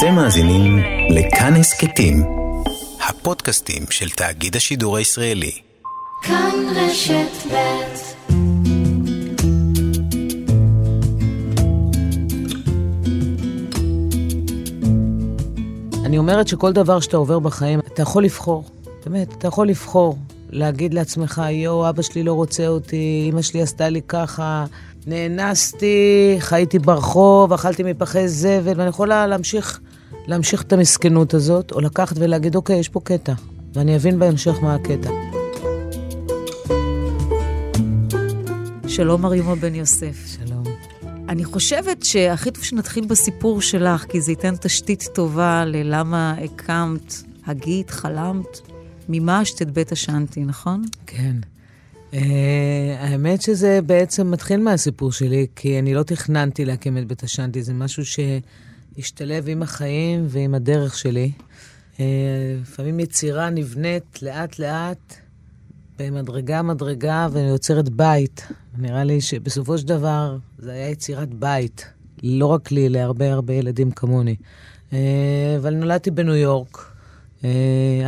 אתם מאזינים לכאן הסכתים, הפודקאסטים של תאגיד השידור הישראלי. כאן רשת ב' אני אומרת שכל דבר שאתה עובר בחיים, אתה יכול לבחור. באמת, אתה יכול לבחור. להגיד לעצמך, יואו, אבא שלי לא רוצה אותי, אמא שלי עשתה לי ככה, נאנסתי, חייתי ברחוב, אכלתי מפחי זבל, ואני יכולה להמשיך, להמשיך את המסכנות הזאת, או לקחת ולהגיד, אוקיי, יש פה קטע, ואני אבין בהמשך מה הקטע. שלום ארימה בן יוסף. שלום. אני חושבת שהכי טוב שנתחיל בסיפור שלך, כי זה ייתן תשתית טובה ללמה הקמת, הגית, חלמת, מימשת את בית השאנטי, נכון? כן. Uh, האמת שזה בעצם מתחיל מהסיפור שלי, כי אני לא תכננתי להקים את בית השאנטי, זה משהו שהשתלב עם החיים ועם הדרך שלי. Uh, לפעמים יצירה נבנית לאט-לאט, במדרגה-מדרגה, ויוצרת בית. נראה לי שבסופו של דבר זה היה יצירת בית, לא רק לי, להרבה הרבה ילדים כמוני. Uh, אבל נולדתי בניו יורק, uh,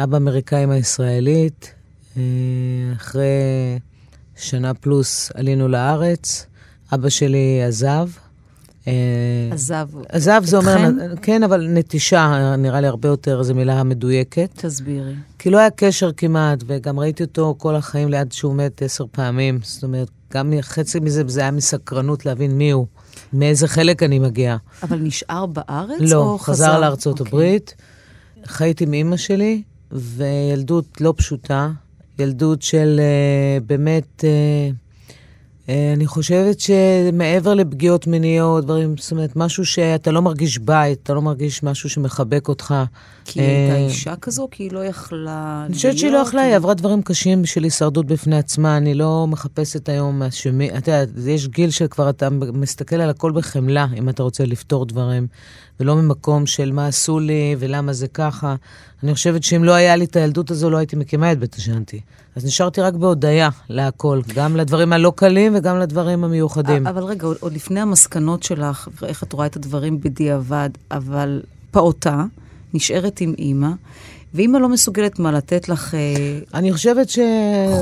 אבא אמריקאי עם הישראלית. Uh, אחרי שנה פלוס עלינו לארץ, אבא שלי עזב. אה, עזב. עזב זה אומר? כן, אבל נטישה, נראה לי הרבה יותר, זו מילה המדויקת. תסבירי. כי לא היה קשר כמעט, וגם ראיתי אותו כל החיים ליד שהוא מת עשר פעמים. זאת אומרת, גם חצי מזה, זה היה מסקרנות להבין מי הוא, מאיזה חלק אני מגיעה. אבל נשאר בארץ לא, או חזר חזר? לארצות אוקיי. הברית. חייתי עם אימא שלי, וילדות לא פשוטה. ילדות של אה, באמת, אה, אני חושבת שמעבר לפגיעות מיניות, דברים, זאת אומרת, משהו שאתה לא מרגיש בית, אתה לא מרגיש משהו שמחבק אותך. כי היא הייתה אה, אישה כזו? כי היא לא יכלה אני חושבת שהיא לא יכלה, היא עברה דברים קשים בשביל הישרדות בפני עצמה, אני לא מחפשת היום אשמי, אתה יודע, יש גיל שכבר אתה מסתכל על הכל בחמלה, אם אתה רוצה לפתור דברים, ולא ממקום של מה עשו לי ולמה זה ככה. אני חושבת שאם לא היה לי את הילדות הזו, לא הייתי מקימה את בית השאנטי. אז נשארתי רק בהודיה להכל, גם לדברים הלא קלים וגם לדברים המיוחדים. אבל רגע, עוד- לפני המסקנות שלך, ואיך את רואה את הדברים בדיעבד, אבל פעוטה נשארת עם אימא, ואימא לא מסוגלת מה לתת לך אה, אני חושבת ש...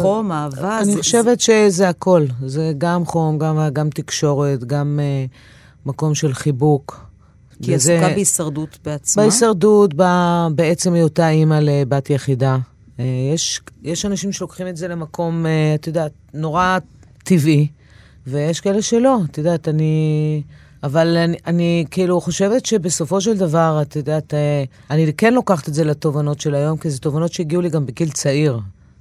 חום, אהבה. אני זה- חושבת שזה הכל. זה גם חום, גם, גם תקשורת, גם uh, מקום של חיבוק. כי היא וזה- עסוקה בהישרדות בעצמה. בהישרדות, ב- בעצם היותה אימא לבת יחידה. אה, יש, יש אנשים שלוקחים את זה למקום, אה, את יודעת, נורא טבעי, ויש כאלה שלא, את יודעת, אני... אבל אני, אני כאילו חושבת שבסופו של דבר, את יודעת, אה, אני כן לוקחת את זה לתובנות של היום, כי זה תובנות שהגיעו לי גם בגיל צעיר,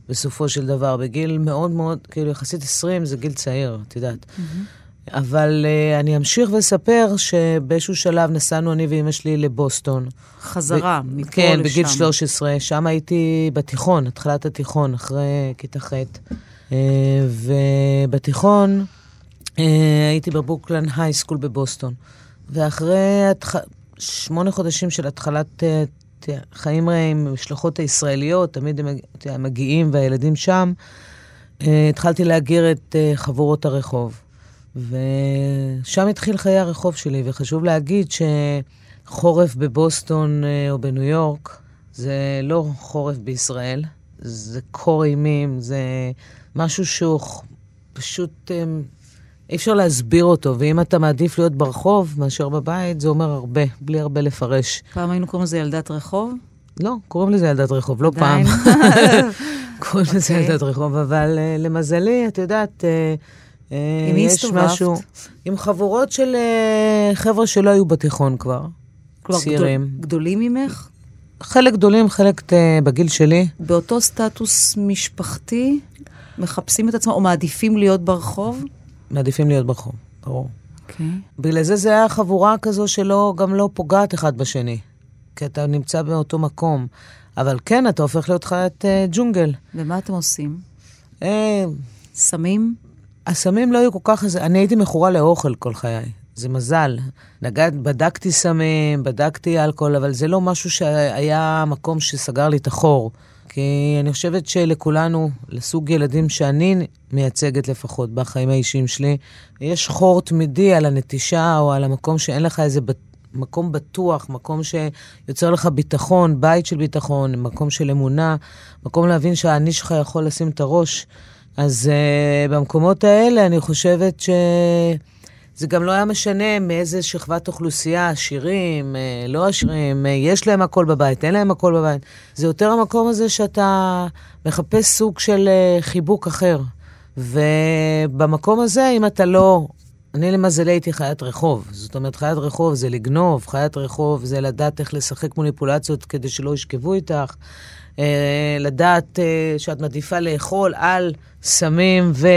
בסופו של דבר. בגיל מאוד מאוד, כאילו יחסית 20 זה גיל צעיר, את יודעת. אבל uh, אני אמשיך ואספר שבאיזשהו שלב נסענו אני ואימא שלי לבוסטון. חזרה, ב- מפה כן, לשם. בגיל 13. שם הייתי בתיכון, התחלת התיכון, אחרי כיתה ח'. Uh, ובתיכון uh, הייתי בברוקלן הייסקול בבוסטון. ואחרי התח... שמונה חודשים של התחלת uh, חיים עם המשלחות הישראליות, תמיד הם מגיעים והילדים שם, uh, התחלתי להגיר את uh, חבורות הרחוב. ושם התחיל חיי הרחוב שלי, וחשוב להגיד שחורף בבוסטון אה, או בניו יורק זה לא חורף בישראל, זה קור אימים, זה משהו שהוא פשוט, אה, אי אפשר להסביר אותו, ואם אתה מעדיף להיות ברחוב מאשר בבית, זה אומר הרבה, בלי הרבה לפרש. פעם היינו קוראים לזה ילדת רחוב? לא, קוראים לזה ילדת רחוב, לא פעם. קוראים לזה אוקיי. ילדת רחוב, אבל אה, למזלי, את יודעת, אה, עם מי הסתובבת? משהו... עם חבורות של אה, חבר'ה שלא היו בתיכון כבר, כלומר, צעירים. גדול- גדולים ממך? חלק גדולים, חלק אה, בגיל שלי. באותו סטטוס משפחתי, מחפשים את עצמם, או מעדיפים להיות ברחוב? מעדיפים להיות ברחוב, ברור. אוקיי. בגלל זה זה היה חבורה כזו שלא, גם לא פוגעת אחד בשני. כי אתה נמצא באותו מקום. אבל כן, אתה הופך להיות חיית אה, ג'ונגל. ומה אתם עושים? אה, סמים? הסמים לא היו כל כך... אני הייתי מכורה לאוכל כל חיי. זה מזל. נגד, בדקתי סמים, בדקתי אלכוהול, אבל זה לא משהו שהיה מקום שסגר לי את החור. כי אני חושבת שלכולנו, לסוג ילדים שאני מייצגת לפחות בחיים האישיים שלי, יש חור תמידי על הנטישה או על המקום שאין לך איזה בת- מקום בטוח, מקום שיוצר לך ביטחון, בית של ביטחון, מקום של אמונה, מקום להבין שהאני שלך יכול לשים את הראש. אז uh, במקומות האלה אני חושבת ש... זה גם לא היה משנה מאיזה שכבת אוכלוסייה, עשירים, אה, לא עשירים, אה, יש להם הכל בבית, אין להם הכל בבית. זה יותר המקום הזה שאתה מחפש סוג של אה, חיבוק אחר. ובמקום הזה, אם אתה לא... אני למזלי הייתי חיית רחוב. זאת אומרת, חיית רחוב זה לגנוב, חיית רחוב זה לדעת איך לשחק מוניפולציות כדי שלא ישכבו איתך. לדעת שאת מעדיפה לאכול על סמים ו...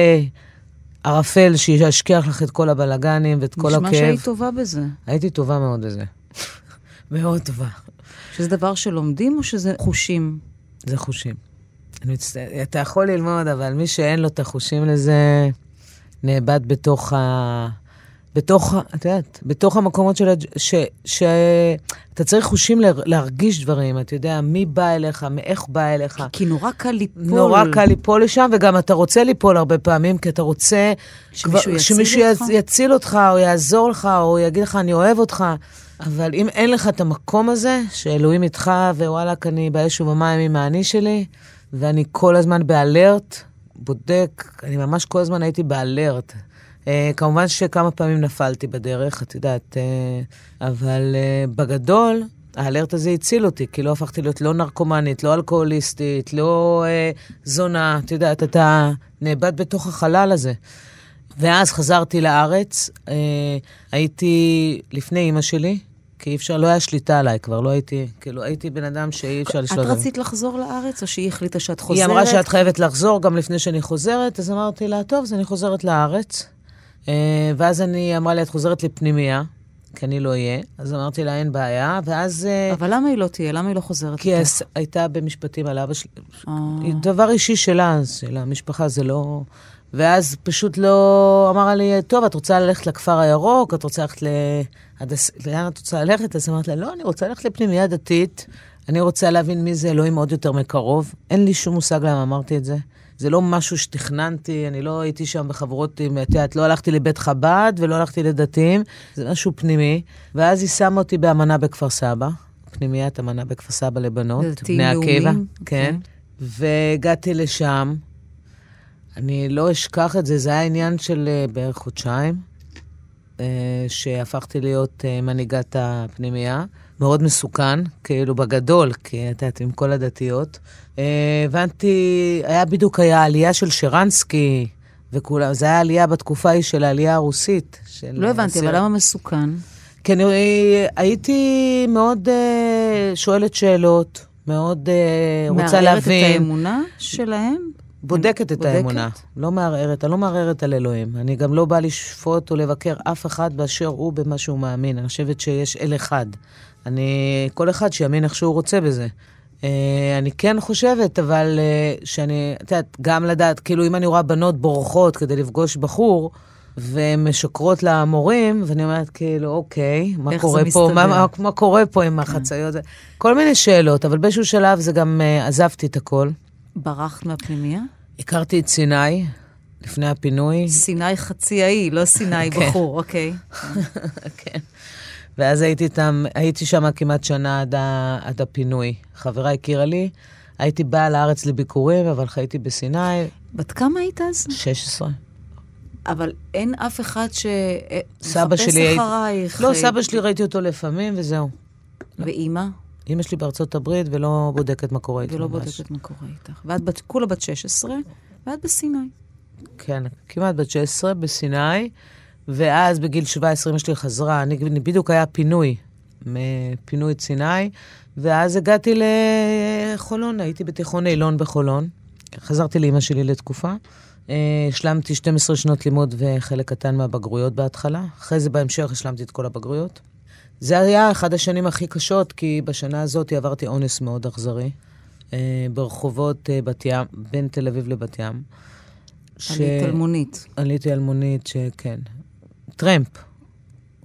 ערפל שישכיח לך את כל הבלגנים ואת כל הכאב. נשמע שהיית טובה בזה. הייתי טובה מאוד בזה. מאוד טובה. שזה דבר שלומדים או שזה חושים? זה חושים. מצטער, אתה יכול ללמוד, אבל מי שאין לו את החושים לזה, נאבד בתוך ה... בתוך, את יודעת, בתוך המקומות של... ש... ש... אתה צריך חושים להרגיש דברים, אתה יודע, מי בא אליך, מאיך בא אליך. כי, כי נורא קל ליפול. נורא קל ליפול לשם, וגם אתה רוצה ליפול הרבה פעמים, כי אתה רוצה... שמישהו כבר, יציל שמישהו אותך? יציל אותך, או יעזור לך, או יגיד לך, אני אוהב אותך. אבל אם אין לך את המקום הזה, שאלוהים איתך, ווואלכ, אני באש ובמים עם האני שלי, ואני כל הזמן באלרט, בודק, אני ממש כל הזמן הייתי באלרט. Uh, כמובן שכמה פעמים נפלתי בדרך, את יודעת, uh, אבל uh, בגדול, האלרט הזה הציל אותי, כי לא הפכתי להיות לא נרקומנית, לא אלכוהוליסטית, לא uh, זונה, את יודעת, אתה נאבד בתוך החלל הזה. ואז חזרתי לארץ, uh, הייתי לפני אימא שלי, כי אי אפשר, לא היה שליטה עליי כבר, לא הייתי, כאילו, הייתי בן אדם שאי אפשר לשלוט את רצית לחזור לארץ, או שהיא החליטה שאת חוזרת? היא אמרה שאת חייבת לחזור גם לפני שאני חוזרת, אז אמרתי לה, טוב, אז אני חוזרת לארץ. אה, ואז אני, אמרה לי, את חוזרת לפנימייה, כי אני לא אהיה. אז אמרתי לה, אין בעיה, ואז... אה, אבל למה היא לא תהיה? למה היא לא חוזרת כי? היא הייתה במשפטים על אבא שלי. אה. דבר אישי שלה, של המשפחה, זה לא... ואז פשוט לא... אמרה לי, טוב, את רוצה ללכת לכפר הירוק? את רוצה ללכת ל... עד הס- לאן את רוצה ללכת? אז אמרתי לה, לא, אני רוצה ללכת לפנימייה דתית. אני רוצה להבין מי זה אלוהים עוד יותר מקרוב. אין לי שום מושג למה אמרתי את זה. זה לא משהו שתכננתי, אני לא הייתי שם בחברות עם, את יודעת, לא הלכתי לבית חב"ד ולא הלכתי לדתיים, זה משהו פנימי. ואז היא שמה אותי באמנה בכפר סבא, פנימיית אמנה בכפר סבא לבנות, בני עקיבא, לאומיים? כן. והגעתי לשם, אני לא אשכח את זה, זה היה עניין של אה, בערך חודשיים, אה, שהפכתי להיות אה, מנהיגת הפנימייה. מאוד מסוכן, כאילו בגדול, כי את יודעת, עם כל הדתיות. אה, הבנתי, היה בדיוק, היה עלייה של שרנסקי וכולם, זה היה עלייה בתקופה ההיא של העלייה הרוסית. של לא הבנתי, הסרט. אבל למה מסוכן? כי אני הייתי מאוד אה, שואלת שאלות, מאוד אה, רוצה מערערת להבין. את האמונה שלהם? בודקת את בודקת? האמונה. לא מערערת, אני לא מערערת על אלוהים. אני גם לא באה לשפוט או לבקר אף אחד באשר הוא במה שהוא מאמין. אני חושבת שיש אל אחד. אני, כל אחד שיאמין איך שהוא רוצה בזה. Uh, אני כן חושבת, אבל uh, שאני, את יודעת, גם לדעת, כאילו, אם אני רואה בנות בורחות כדי לפגוש בחור, והן משקרות למורים, ואני אומרת, כאילו, אוקיי, מה קורה פה? מה? מה, מה קורה פה עם החצאיות? כל מיני שאלות, אבל באיזשהו שלב זה גם uh, עזבתי את הכל. ברחת מהפנימייה? הכרתי את סיני לפני הפינוי. סיני חצי האי, לא סיני כן. בחור, אוקיי. כן. ואז הייתי, איתם, הייתי שם כמעט שנה עד, ה, עד הפינוי. חברה הכירה לי, הייתי באה לארץ לביקורים, אבל חייתי בסיני, בת כמה היית אז? 16. אבל אין אף אחד ש... סבא מחפש שלי... אחרייך. לא, אה, סבא שלי ראיתי אותו לפעמים, וזהו. ואימא? אימא שלי בארצות הברית ולא בודקת מה קורה איתי ולא ממש. בודקת מה קורה איתך. ואת בת, כולה בת 16, ואת בסיני. כן, כמעט בת 16 בסיני, ואז בגיל 17 אמא שלי חזרה, אני, בדיוק היה פינוי, פינוי את סיני, ואז הגעתי לחולון, הייתי בתיכון אילון בחולון, חזרתי לאמא שלי לתקופה. אה, השלמתי 12 שנות לימוד וחלק קטן מהבגרויות בהתחלה, אחרי זה בהמשך השלמתי את כל הבגרויות. זה היה אחד השנים הכי קשות, כי בשנה הזאת עברתי אונס מאוד אכזרי, אה, ברחובות אה, בת ים, בין תל אביב לבת ים. ש- עלית אלמונית, עליתי על מונית שכן. טרמפ.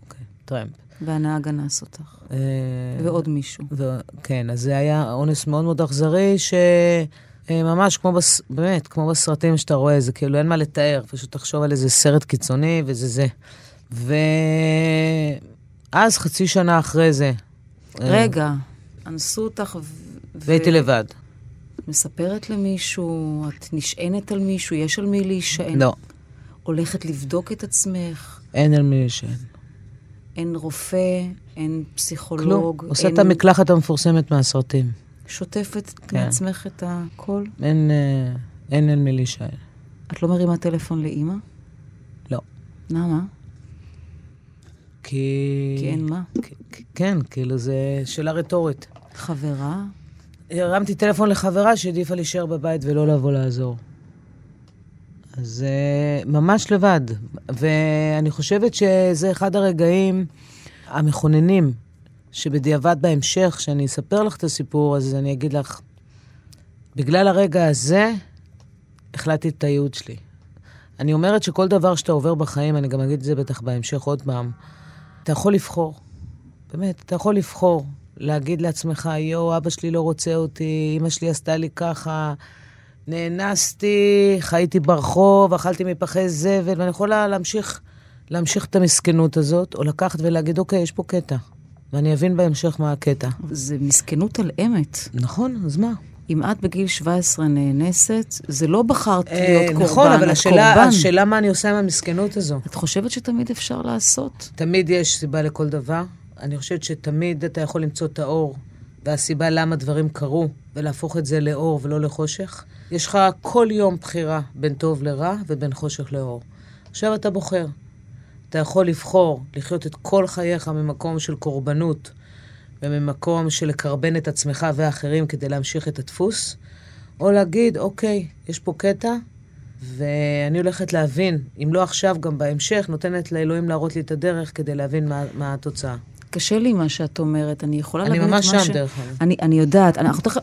אוקיי, טרמפ. והנהג אנס אותך. אה, ועוד מישהו. ו- כן, אז זה היה אונס מאוד מאוד אכזרי, שממש כמו, בס... באמת, כמו בסרטים שאתה רואה, זה כאילו אין מה לתאר, פשוט תחשוב על איזה סרט קיצוני וזה זה. אז, חצי שנה אחרי זה, רגע, אנסו אותך ו... והייתי לבד. את מספרת למישהו, את נשענת על מישהו, יש על מי להישען? לא, הולכת לבדוק את עצמך? אין על מי להישען. אין רופא, אין פסיכולוג, כלום. עושה אין... את המקלחת המפורסמת מהסרטים. שוטפת כן. מעצמך את הכל? אין, אה, אין על מי להישען. את לא מרימה טלפון לאימא? לא. למה? כי... כי אין מה. כי- כן, כאילו, זו שאלה רטורית. חברה? הרמתי טלפון לחברה שהעדיפה להישאר בבית ולא לבוא לעזור. Uh, ממש לבד. ואני חושבת שזה אחד הרגעים המכוננים, שבדיעבד בהמשך, כשאני אספר לך את הסיפור, אז אני אגיד לך, בגלל הרגע הזה, החלטתי את הייעוד שלי. אני אומרת שכל דבר שאתה עובר בחיים, אני גם אגיד את זה בטח בהמשך עוד פעם, אתה יכול לבחור. באמת, אתה יכול לבחור. להגיד לעצמך, יואו, אבא שלי לא רוצה אותי, אמא שלי עשתה לי ככה, נאנסתי, חייתי ברחוב, אכלתי מפחי זבל, ואני יכולה להמשיך, להמשיך את המסכנות הזאת, או לקחת ולהגיד, אוקיי, יש פה קטע, ואני אבין בהמשך מה הקטע. זה מסכנות על אמת. נכון, אז מה? אם את בגיל 17 נאנסת, זה לא בחרת אה, להיות קורבן, נכון, אבל השאלה. השאלה מה אני עושה עם המסכנות הזו. את חושבת שתמיד אפשר לעשות? תמיד יש סיבה לכל דבר. אני חושבת שתמיד אתה יכול למצוא את האור, והסיבה למה דברים קרו, ולהפוך את זה לאור ולא לחושך. יש לך כל יום בחירה בין טוב לרע ובין חושך לאור. עכשיו אתה בוחר. אתה יכול לבחור לחיות את כל חייך ממקום של קורבנות, וממקום של לקרבן את עצמך ואחרים כדי להמשיך את הדפוס, או להגיד, אוקיי, יש פה קטע, ואני הולכת להבין, אם לא עכשיו, גם בהמשך, נותנת לאלוהים להראות לי את הדרך כדי להבין מה, מה התוצאה. קשה לי מה שאת אומרת, אני יכולה אני להבין את מה ממש שם, ש... דרך אגב. אני, אני יודעת, אנחנו תכף,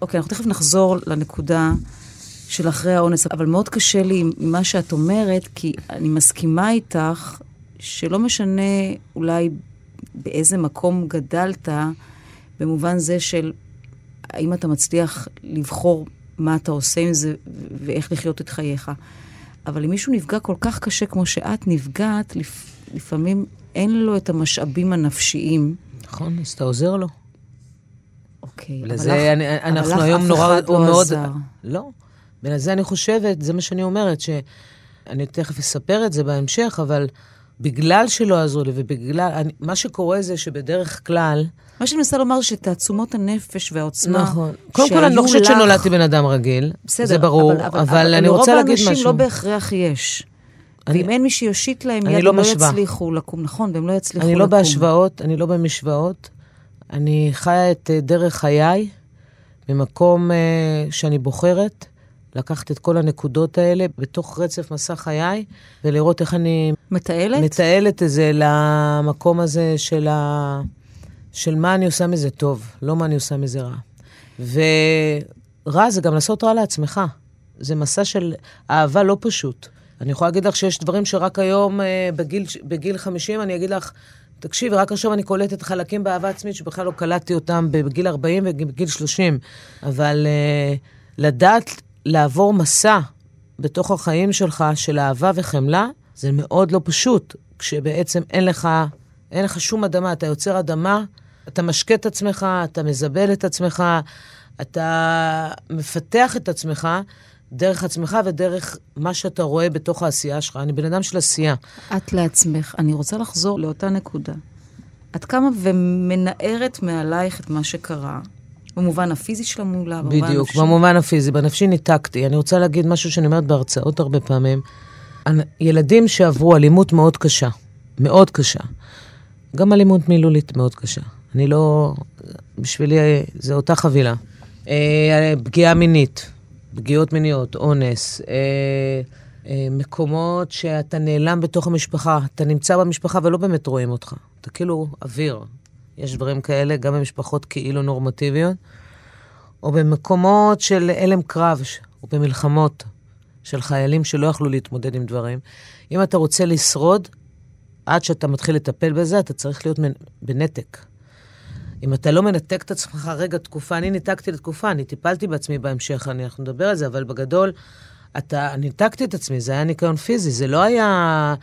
אוקיי, אנחנו תכף נחזור לנקודה של אחרי האונס, אבל מאוד קשה לי עם מה שאת אומרת, כי אני מסכימה איתך שלא משנה אולי באיזה מקום גדלת, במובן זה של האם אתה מצליח לבחור מה אתה עושה עם זה ואיך לחיות את חייך. אבל אם מישהו נפגע כל כך קשה כמו שאת נפגעת, לפ... לפעמים אין לו את המשאבים הנפשיים. נכון, אז אתה עוזר לו. אוקיי, אבל לזה לך- אני, אבל אנחנו לך היום אף נורא, אחד לא מאוד... עזר. לא. ולזה אני חושבת, זה מה שאני אומרת, שאני תכף אספר את זה בהמשך, אבל בגלל שלא עזרו לי, ובגלל... אני, מה שקורה זה שבדרך כלל... מה שאני מנסה לומר, שתעצומות הנפש והעוצמה נכון. קודם כל, אני לא חושבת לך- שנולדתי בן אדם רגיל. בסדר, זה ברור, אבל, אבל אני רוצה להגיד לרוב משהו. האנשים לא בהכרח יש. אני- ואם אין מי שיושיט להם אני יד, לא הם לא משווה. יצליחו לקום. נכון, והם לא יצליחו אני לקום. לא בהשוואות, אני לא במשוואות. אני חיה את אה, דרך חיי ממקום אה, שאני בוחרת לקחת את כל הנקודות האלה בתוך רצף מסע חיי, ולראות איך אני מתעלת? מתעלת את זה למקום הזה של, ה... של מה אני עושה מזה טוב, לא מה אני עושה מזה רע. ורע זה גם לעשות רע לעצמך. זה מסע של אהבה לא פשוט. אני יכולה להגיד לך שיש דברים שרק היום, אה, בגיל, בגיל 50, אני אגיד לך, תקשיבי, רק עכשיו אני קולטת חלקים באהבה עצמית שבכלל לא קלטתי אותם בגיל 40 ובגיל 30. אבל אה, לדעת לעבור מסע בתוך החיים שלך של אהבה וחמלה, זה מאוד לא פשוט, כשבעצם אין לך, אין לך שום אדמה, אתה יוצר אדמה, אתה משקה את עצמך, אתה מזבל את עצמך, אתה מפתח את עצמך דרך עצמך ודרך מה שאתה רואה בתוך העשייה שלך. אני בן אדם של עשייה. את לעצמך. אני רוצה לחזור לאותה נקודה. את קמה ומנערת מעלייך את מה שקרה. במובן הפיזי של המולה, במובן בדיוק, הנפשי. במובן הפיזי. בנפשי ניתקתי. אני רוצה להגיד משהו שאני אומרת בהרצאות הרבה פעמים. ילדים שעברו אלימות מאוד קשה, מאוד קשה. גם אלימות מילולית מאוד קשה. אני לא... בשבילי זה אותה חבילה. אה, פגיעה מינית, פגיעות מיניות, אונס, אה, אה, מקומות שאתה נעלם בתוך המשפחה, אתה נמצא במשפחה ולא באמת רואים אותך. אתה כאילו אוויר. יש דברים כאלה גם במשפחות כאילו נורמטיביות, או במקומות של הלם קרב, או במלחמות של חיילים שלא יכלו להתמודד עם דברים. אם אתה רוצה לשרוד, עד שאתה מתחיל לטפל בזה, אתה צריך להיות בנתק. אם אתה לא מנתק את עצמך רגע תקופה, אני ניתקתי לתקופה, אני טיפלתי בעצמי בהמשך, אני, אנחנו נדבר על זה, אבל בגדול, אתה, אני ניתקתי את עצמי, זה היה ניקיון פיזי, זה לא היה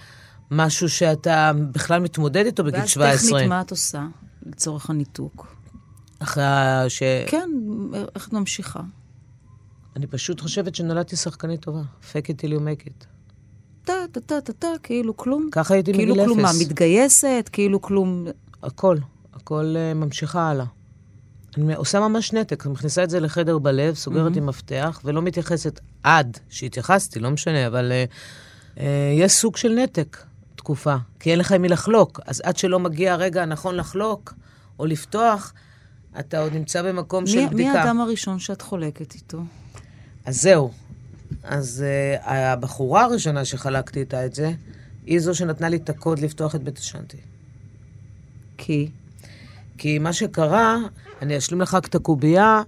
משהו שאתה בכלל מתמודד איתו בגיל 17. ואז טכנית, מה את עושה לצורך הניתוק? אחרי ש... כן, איך את ממשיכה? אני פשוט חושבת שנולדתי שחקנית טובה. fake it till you make it. טה, טה, טה, טה, טה, כאילו כלום. ככה הייתי כאילו מגיל כלום, מה, אפס. מתגייסת? כאילו כלום... הכל, הכל uh, ממשיכה הלאה. אני עושה ממש נתק, אני מכניסה את זה לחדר בלב, סוגרת עם מפתח, ולא מתייחסת עד שהתייחסתי, לא משנה, אבל uh, uh, יש סוג של נתק תקופה, כי אין לך עם מי לחלוק. אז עד שלא מגיע הרגע הנכון לחלוק או לפתוח, אתה עוד נמצא במקום של מי, בדיקה. מי האדם הראשון שאת חולקת איתו? אז זהו. אז uh, הבחורה הראשונה שחלקתי איתה את זה, היא זו שנתנה לי את הקוד לפתוח את בית השנטי. כי... כי מה שקרה, אני אשלים לך רק את הקובייה,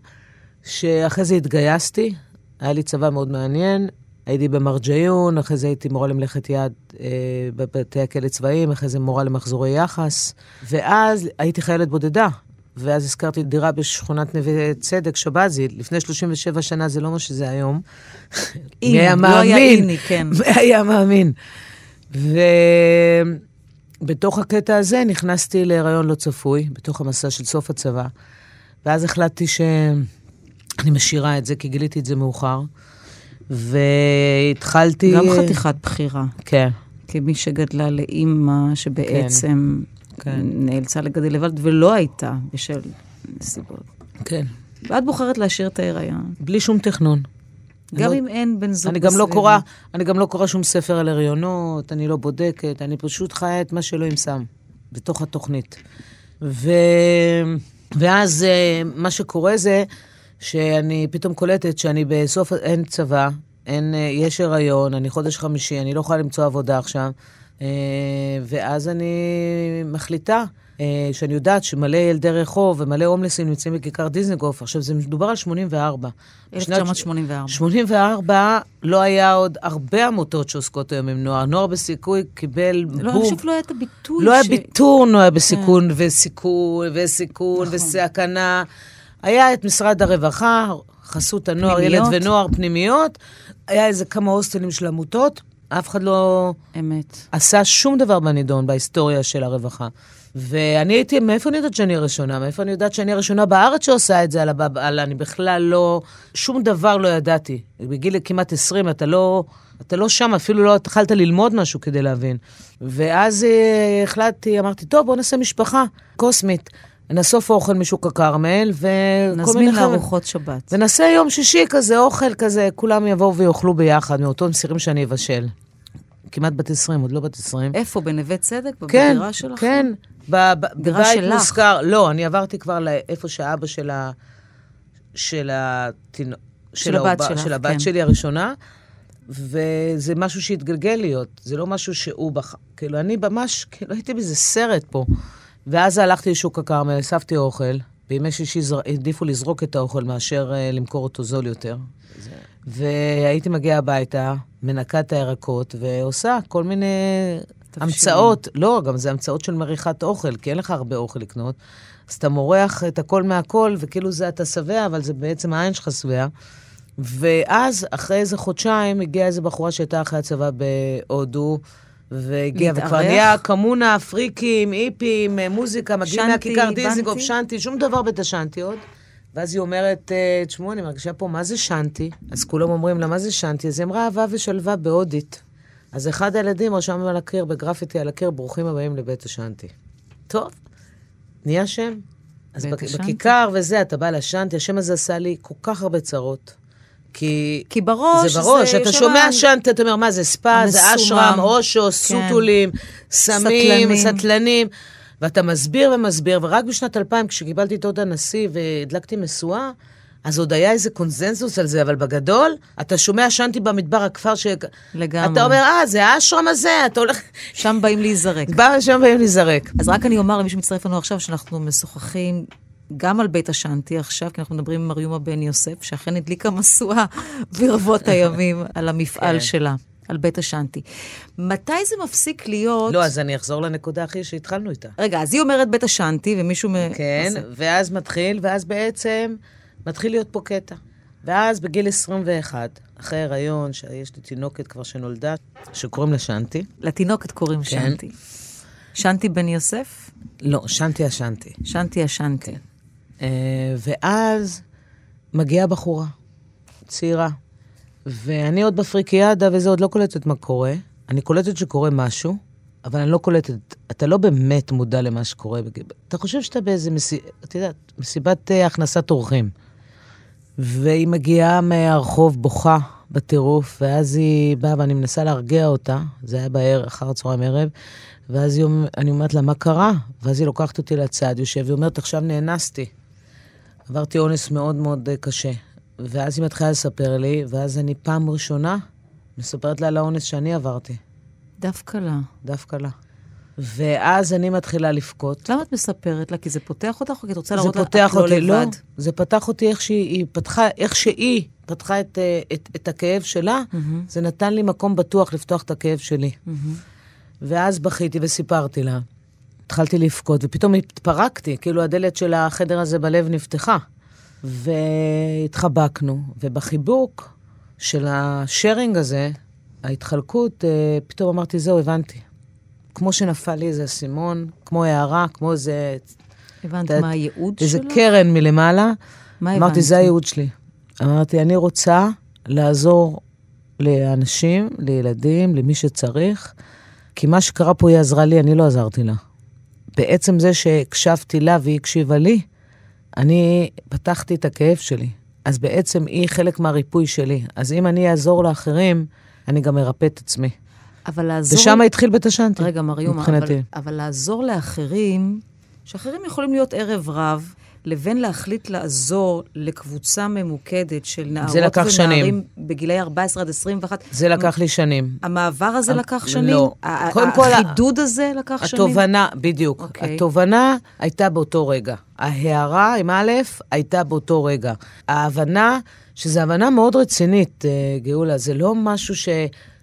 שאחרי זה התגייסתי, היה לי צבא מאוד מעניין, הייתי במרג'יון, אחרי זה הייתי מורה למלאכת יד אה, בבתי הכלא צבאיים, אחרי זה מורה למחזורי יחס, ואז הייתי חיילת בודדה. ואז הזכרתי דירה בשכונת נווה צדק, שבזי, לפני 37 שנה, זה לא מה שזה היום. איני, מי היה לא היה מאמין? איני, כן. מי היה מאמין? ובתוך הקטע הזה נכנסתי להיריון לא צפוי, בתוך המסע של סוף הצבא. ואז החלטתי שאני משאירה את זה, כי גיליתי את זה מאוחר. והתחלתי... גם חתיכת בחירה. כן. כמי שגדלה לאימא שבעצם כן. נאלצה לגדל לבד ולא הייתה בשל נסיבות. כן. ואת בוחרת להשאיר את ההיריון. בלי שום תכנון. גם לא- אם אין בן זוג אני גם לא. קורא, אני גם לא קורא שום ספר על הריונות, אני לא בודקת, אני פשוט חיה את מה שאלוהים שם, בתוך התוכנית. ו... ואז אה, מה שקורה זה שאני פתאום קולטת שאני בסוף, אין צבא, אין, אה, יש הריון, אני חודש חמישי, אני לא יכולה למצוא עבודה עכשיו, אה, ואז אני מחליטה. אה, שאני יודעת שמלא ילדי רחוב ומלא הומלסים נמצאים בכיכר דיזנגוף. עכשיו, זה מדובר על 84. בשנת 1984. 84 לא היה עוד הרבה עמותות שעוסקות היום עם נוער. נוער בסיכוי קיבל לא, אני בום. חושבת לא היה את הביטוי לא היה ש- ביטור נוער בסיכון וסיכון וסיכון נכון. וסכנה. היה את משרד הרווחה, חסות הנוער, ילד פנימיות. ונוער, פנימיות. היה איזה כמה הוסטלים של עמותות. אף אחד לא אמת. עשה שום דבר בנידון, בהיסטוריה של הרווחה. ואני הייתי, מאיפה אני יודעת שאני הראשונה? מאיפה אני יודעת שאני הראשונה בארץ שעושה את זה על הבב... על... אני בכלל לא... שום דבר לא ידעתי. בגיל כמעט 20, אתה לא... אתה לא שם, אפילו לא התחלת ללמוד משהו כדי להבין. ואז אה, החלטתי, אמרתי, טוב, בוא נעשה משפחה קוסמית. נאסוף אוכל משוק הכרמל, וכל מיני... נזמין לארוחות שבת. ונעשה יום שישי כזה, אוכל כזה, כולם יבואו ויאכלו ביחד, מאותו סירים שאני אבשל. כמעט בת 20, עוד לא בת 20. איפה? בנווה צדק? כן, בדירה שלכם? כן. בבית שלך. מושכר. לא, אני עברתי כבר לאיפה שאבא של ה... של התינוק... של הבת העובר- שלך, של הבת כן. שלי הראשונה, וזה משהו שהתגלגל להיות, זה לא משהו שהוא בח... כאילו, אני ממש, כאילו, הייתי באיזה סרט פה. ואז הלכתי לשוק הכרמל, אספתי אוכל, בימי שישי זר... העדיפו לזרוק את האוכל מאשר uh, למכור אותו זול יותר. והייתי מגיעה הביתה, מנקה את הירקות, ועושה כל מיני המצאות. לא, גם זה המצאות של מריחת אוכל, כי אין לך הרבה אוכל לקנות. אז אתה מורח את הכל מהכל, וכאילו זה אתה שבע, אבל זה בעצם העין שלך שבע. ואז, אחרי איזה חודשיים, הגיעה איזו בחורה שהייתה אחרי הצבא בהודו, והגיעה, וכבר? נהיה קמונה, פריקים, היפים, אה, מוזיקה, מגיעים מהכיכר דיזנגוף, בנטי? שנטי, שום דבר בית השנטי עוד. ואז היא אומרת, אה, תשמעו, אני מרגישה פה, מה זה שנטי? אז כולם אומרים לה, מה זה שנטי? אז היא אמרה, אהבה ושלווה בהודית. אז אחד הילדים רשם על הקיר, בגרפיטי על הקיר, ברוכים הבאים לבית השנטי. טוב, נהיה שם. אז בק-. בכיכר וזה, אתה בא לשנטי, השם הזה עשה לי כל כך הרבה צרות. כי... כי בראש זה בראש, זה אתה שומע שנטי, אתה אומר, מה זה ספא, זה. אשרם, אושו, סוטולים, סמים, סטלנים. סטלנים. ואתה מסביר ומסביר, ורק בשנת 2000, כשקיבלתי את אות הנשיא והדלקתי משואה, אז עוד היה איזה קונזנזוס על זה, אבל בגדול, אתה שומע שנטי במדבר, הכפר ש... לגמרי. אתה אומר, אה, זה האשרם הזה, אתה הולך... שם באים להיזרק. בא שם באים להיזרק. אז רק אני אומר למי שמצטרף לנו עכשיו, שאנחנו משוחחים גם על בית השנטי עכשיו, כי אנחנו מדברים עם מריומה בן יוסף, שאכן הדליקה משואה ברבות הימים על המפעל כן. שלה, על בית השנטי. מתי זה מפסיק להיות... לא, אז אני אחזור לנקודה הכי שהתחלנו איתה. רגע, אז היא אומרת בית השנטי, ומישהו... מ- כן, עושה- ואז מתחיל, ואז בעצם מתחיל להיות פה קטע. ואז בגיל 21, אחרי הריון, שיש לי תינוקת כבר שנולדה, שקוראים לה שנטי. לתינוקת קוראים כן. שנטי. שנטי בן יוסף? לא, שנטי השנטי. שנטי השנטי. אה, ואז מגיעה בחורה, צעירה. ואני עוד בפריקיאדה וזה, עוד לא קולטת מה קורה. אני קולטת שקורה משהו, אבל אני לא קולטת, אתה לא באמת מודע למה שקורה. אתה חושב שאתה באיזה, מסיב, את יודעת, מסיבת אה, הכנסת אורחים. והיא מגיעה מהרחוב בוכה בטירוף, ואז היא באה ואני מנסה להרגיע אותה, זה היה בערב, אחר הצהריים ערב, ואז היא, אני אומרת לה, מה קרה? ואז היא לוקחת אותי לצד, יושב, והיא אומרת, עכשיו נאנסתי. עברתי אונס מאוד מאוד אה, קשה. ואז היא מתחילה לספר לי, ואז אני פעם ראשונה מספרת לה על האונס שאני עברתי, דווקא לה. דווקא לה. ואז אני מתחילה לבכות. למה את מספרת לה? כי זה פותח אותך, או כי את רוצה להראות לה, את לא אותי, לא, לבד? זה פתח אותי איך שהיא היא פתחה, איך שהיא פתחה את, אה, את, את הכאב שלה, זה נתן לי מקום בטוח לפתוח את הכאב שלי. ואז בכיתי וסיפרתי לה. התחלתי לבכות, ופתאום התפרקתי, כאילו הדלת של החדר הזה בלב נפתחה. והתחבקנו, ובחיבוק של השארינג הזה, ההתחלקות, אה, פתאום אמרתי, זהו, הבנתי. כמו שנפל לי איזה אסימון, כמו הערה, כמו איזה הבנת את- מה הייעוד איזה שלו? קרן מלמעלה. מה אמרתי, הבנתי? זה הייעוד שלי. אמרתי, אני רוצה לעזור לאנשים, לילדים, למי שצריך, כי מה שקרה פה היא עזרה לי, אני לא עזרתי לה. בעצם זה שהקשבתי לה והיא הקשיבה לי, אני פתחתי את הכאב שלי. אז בעצם היא חלק מהריפוי שלי. אז אם אני אעזור לאחרים, אני גם ארפא את עצמי. אבל לעזור... ושם התחיל בית השנטי. רגע, מריום, אבל, מבחינתי. אבל לעזור לאחרים, שאחרים יכולים להיות ערב רב, לבין להחליט לעזור לקבוצה ממוקדת של נערות לקח שנים. בגילאי 14 עד 21, זה לקח לי שנים. המעבר הזה אה, לקח שנים? לא. קודם כל, החידוד הזה לקח שנים? התובנה, בדיוק. אוקיי. התובנה הייתה באותו רגע. ההערה עם א' הייתה באותו רגע. ההבנה, שזו הבנה מאוד רצינית, אה, גאולה, זה לא משהו ש...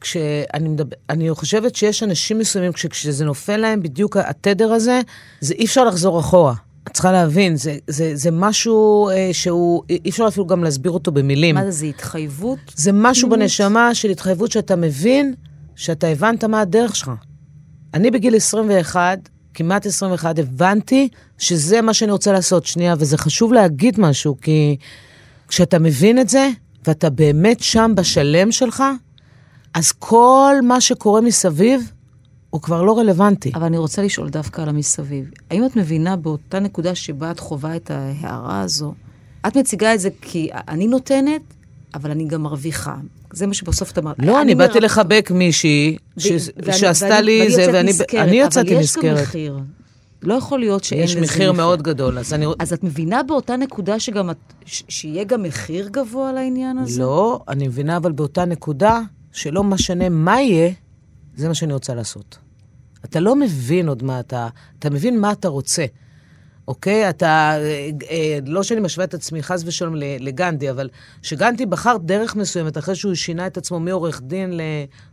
כשאני מדבר, אני חושבת שיש אנשים מסוימים, כש, כשזה נופל להם בדיוק התדר הזה, זה אי אפשר לחזור אחורה. את צריכה להבין, זה, זה, זה משהו אה, שהוא, אי אפשר אפילו גם להסביר אותו במילים. מה זה, זה התחייבות? זה משהו פנימית? בנשמה של התחייבות שאתה מבין, שאתה הבנת מה הדרך שלך. אני בגיל 21, כמעט 21, הבנתי שזה מה שאני רוצה לעשות. שנייה, וזה חשוב להגיד משהו, כי כשאתה מבין את זה, ואתה באמת שם בשלם שלך, אז כל מה שקורה מסביב, הוא כבר לא רלוונטי. אבל אני רוצה לשאול דווקא על המסביב. האם את מבינה באותה נקודה שבה את חווה את ההערה הזו, את מציגה את זה כי אני נותנת, אבל אני גם מרוויחה. זה מה שבסוף את אמרת. לא, אני באתי מר- לחבק מישהי ש- ואני- שעשתה ואני- לי ואני זה, ואני נשכרת, אני יצאתי אבל יש גם נזכרת. מחיר. לא יכול להיות שאין יש לזה מחיר מאוד גדול, אז אני... אז את מבינה באותה נקודה שגם את, ש- שיהיה גם מחיר גבוה לעניין הזה? לא, אני מבינה, אבל באותה נקודה, שלא משנה מה יהיה, זה מה שאני רוצה לעשות. אתה לא מבין עוד מה אתה... אתה מבין מה אתה רוצה, אוקיי? אתה... אה, אה, לא שאני משווה את עצמי חס ושלום לגנדי, אבל שגנדי בחר דרך מסוימת אחרי שהוא שינה את עצמו מעורך דין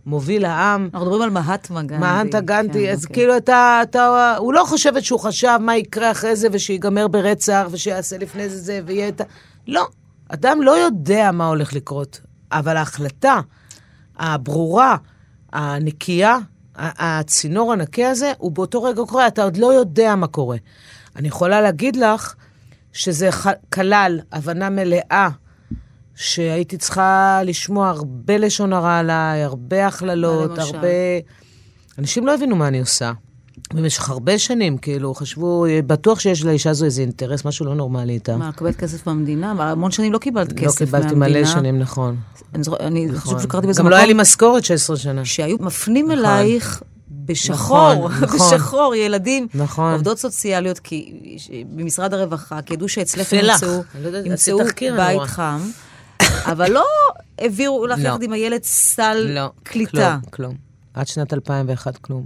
למוביל העם. אנחנו מדברים על מהטמה גנדי. מהנטה גנדי, כן, אז אוקיי. כאילו אתה, אתה, הוא לא חושבת שהוא חשב מה יקרה אחרי זה ושיגמר ברצח ושיעשה לפני זה זה ויהיה את ה... לא, אדם לא יודע מה הולך לקרות, אבל ההחלטה הברורה, הנקייה, הצינור הנקי הזה, הוא באותו רגע קורה, אתה עוד לא יודע מה קורה. אני יכולה להגיד לך שזה כלל הבנה מלאה שהייתי צריכה לשמוע הרבה לשון הרע עליי, הרבה הכללות? הרבה... אנשים לא הבינו מה אני עושה. במשך הרבה שנים, כאילו, חשבו, בטוח שיש לאישה הזו איזה אינטרס, משהו לא נורמלי איתה. מה, לקבל כסף מהמדינה? מה, המון שנים לא קיבלת לא כסף מהמדינה. קיבלתי מלא שנים, נכון. אני, אני נכון. חושבת שקראתי באיזה גם מקום, לא היה לי משכורת 16 שנה. שהיו מפנים אלייך בשחור, נכון, נכון. בשחור, ילדים, נכון. עובדות סוציאליות, כי במשרד הרווחה, כי ידעו שאצלך. ימצאו, לא ימצאו בית. חם, אבל לא העבירו לך לא. יחד עם הילד סל לא, קליטה. כלום, כלום. עד שנת 2001 כלום.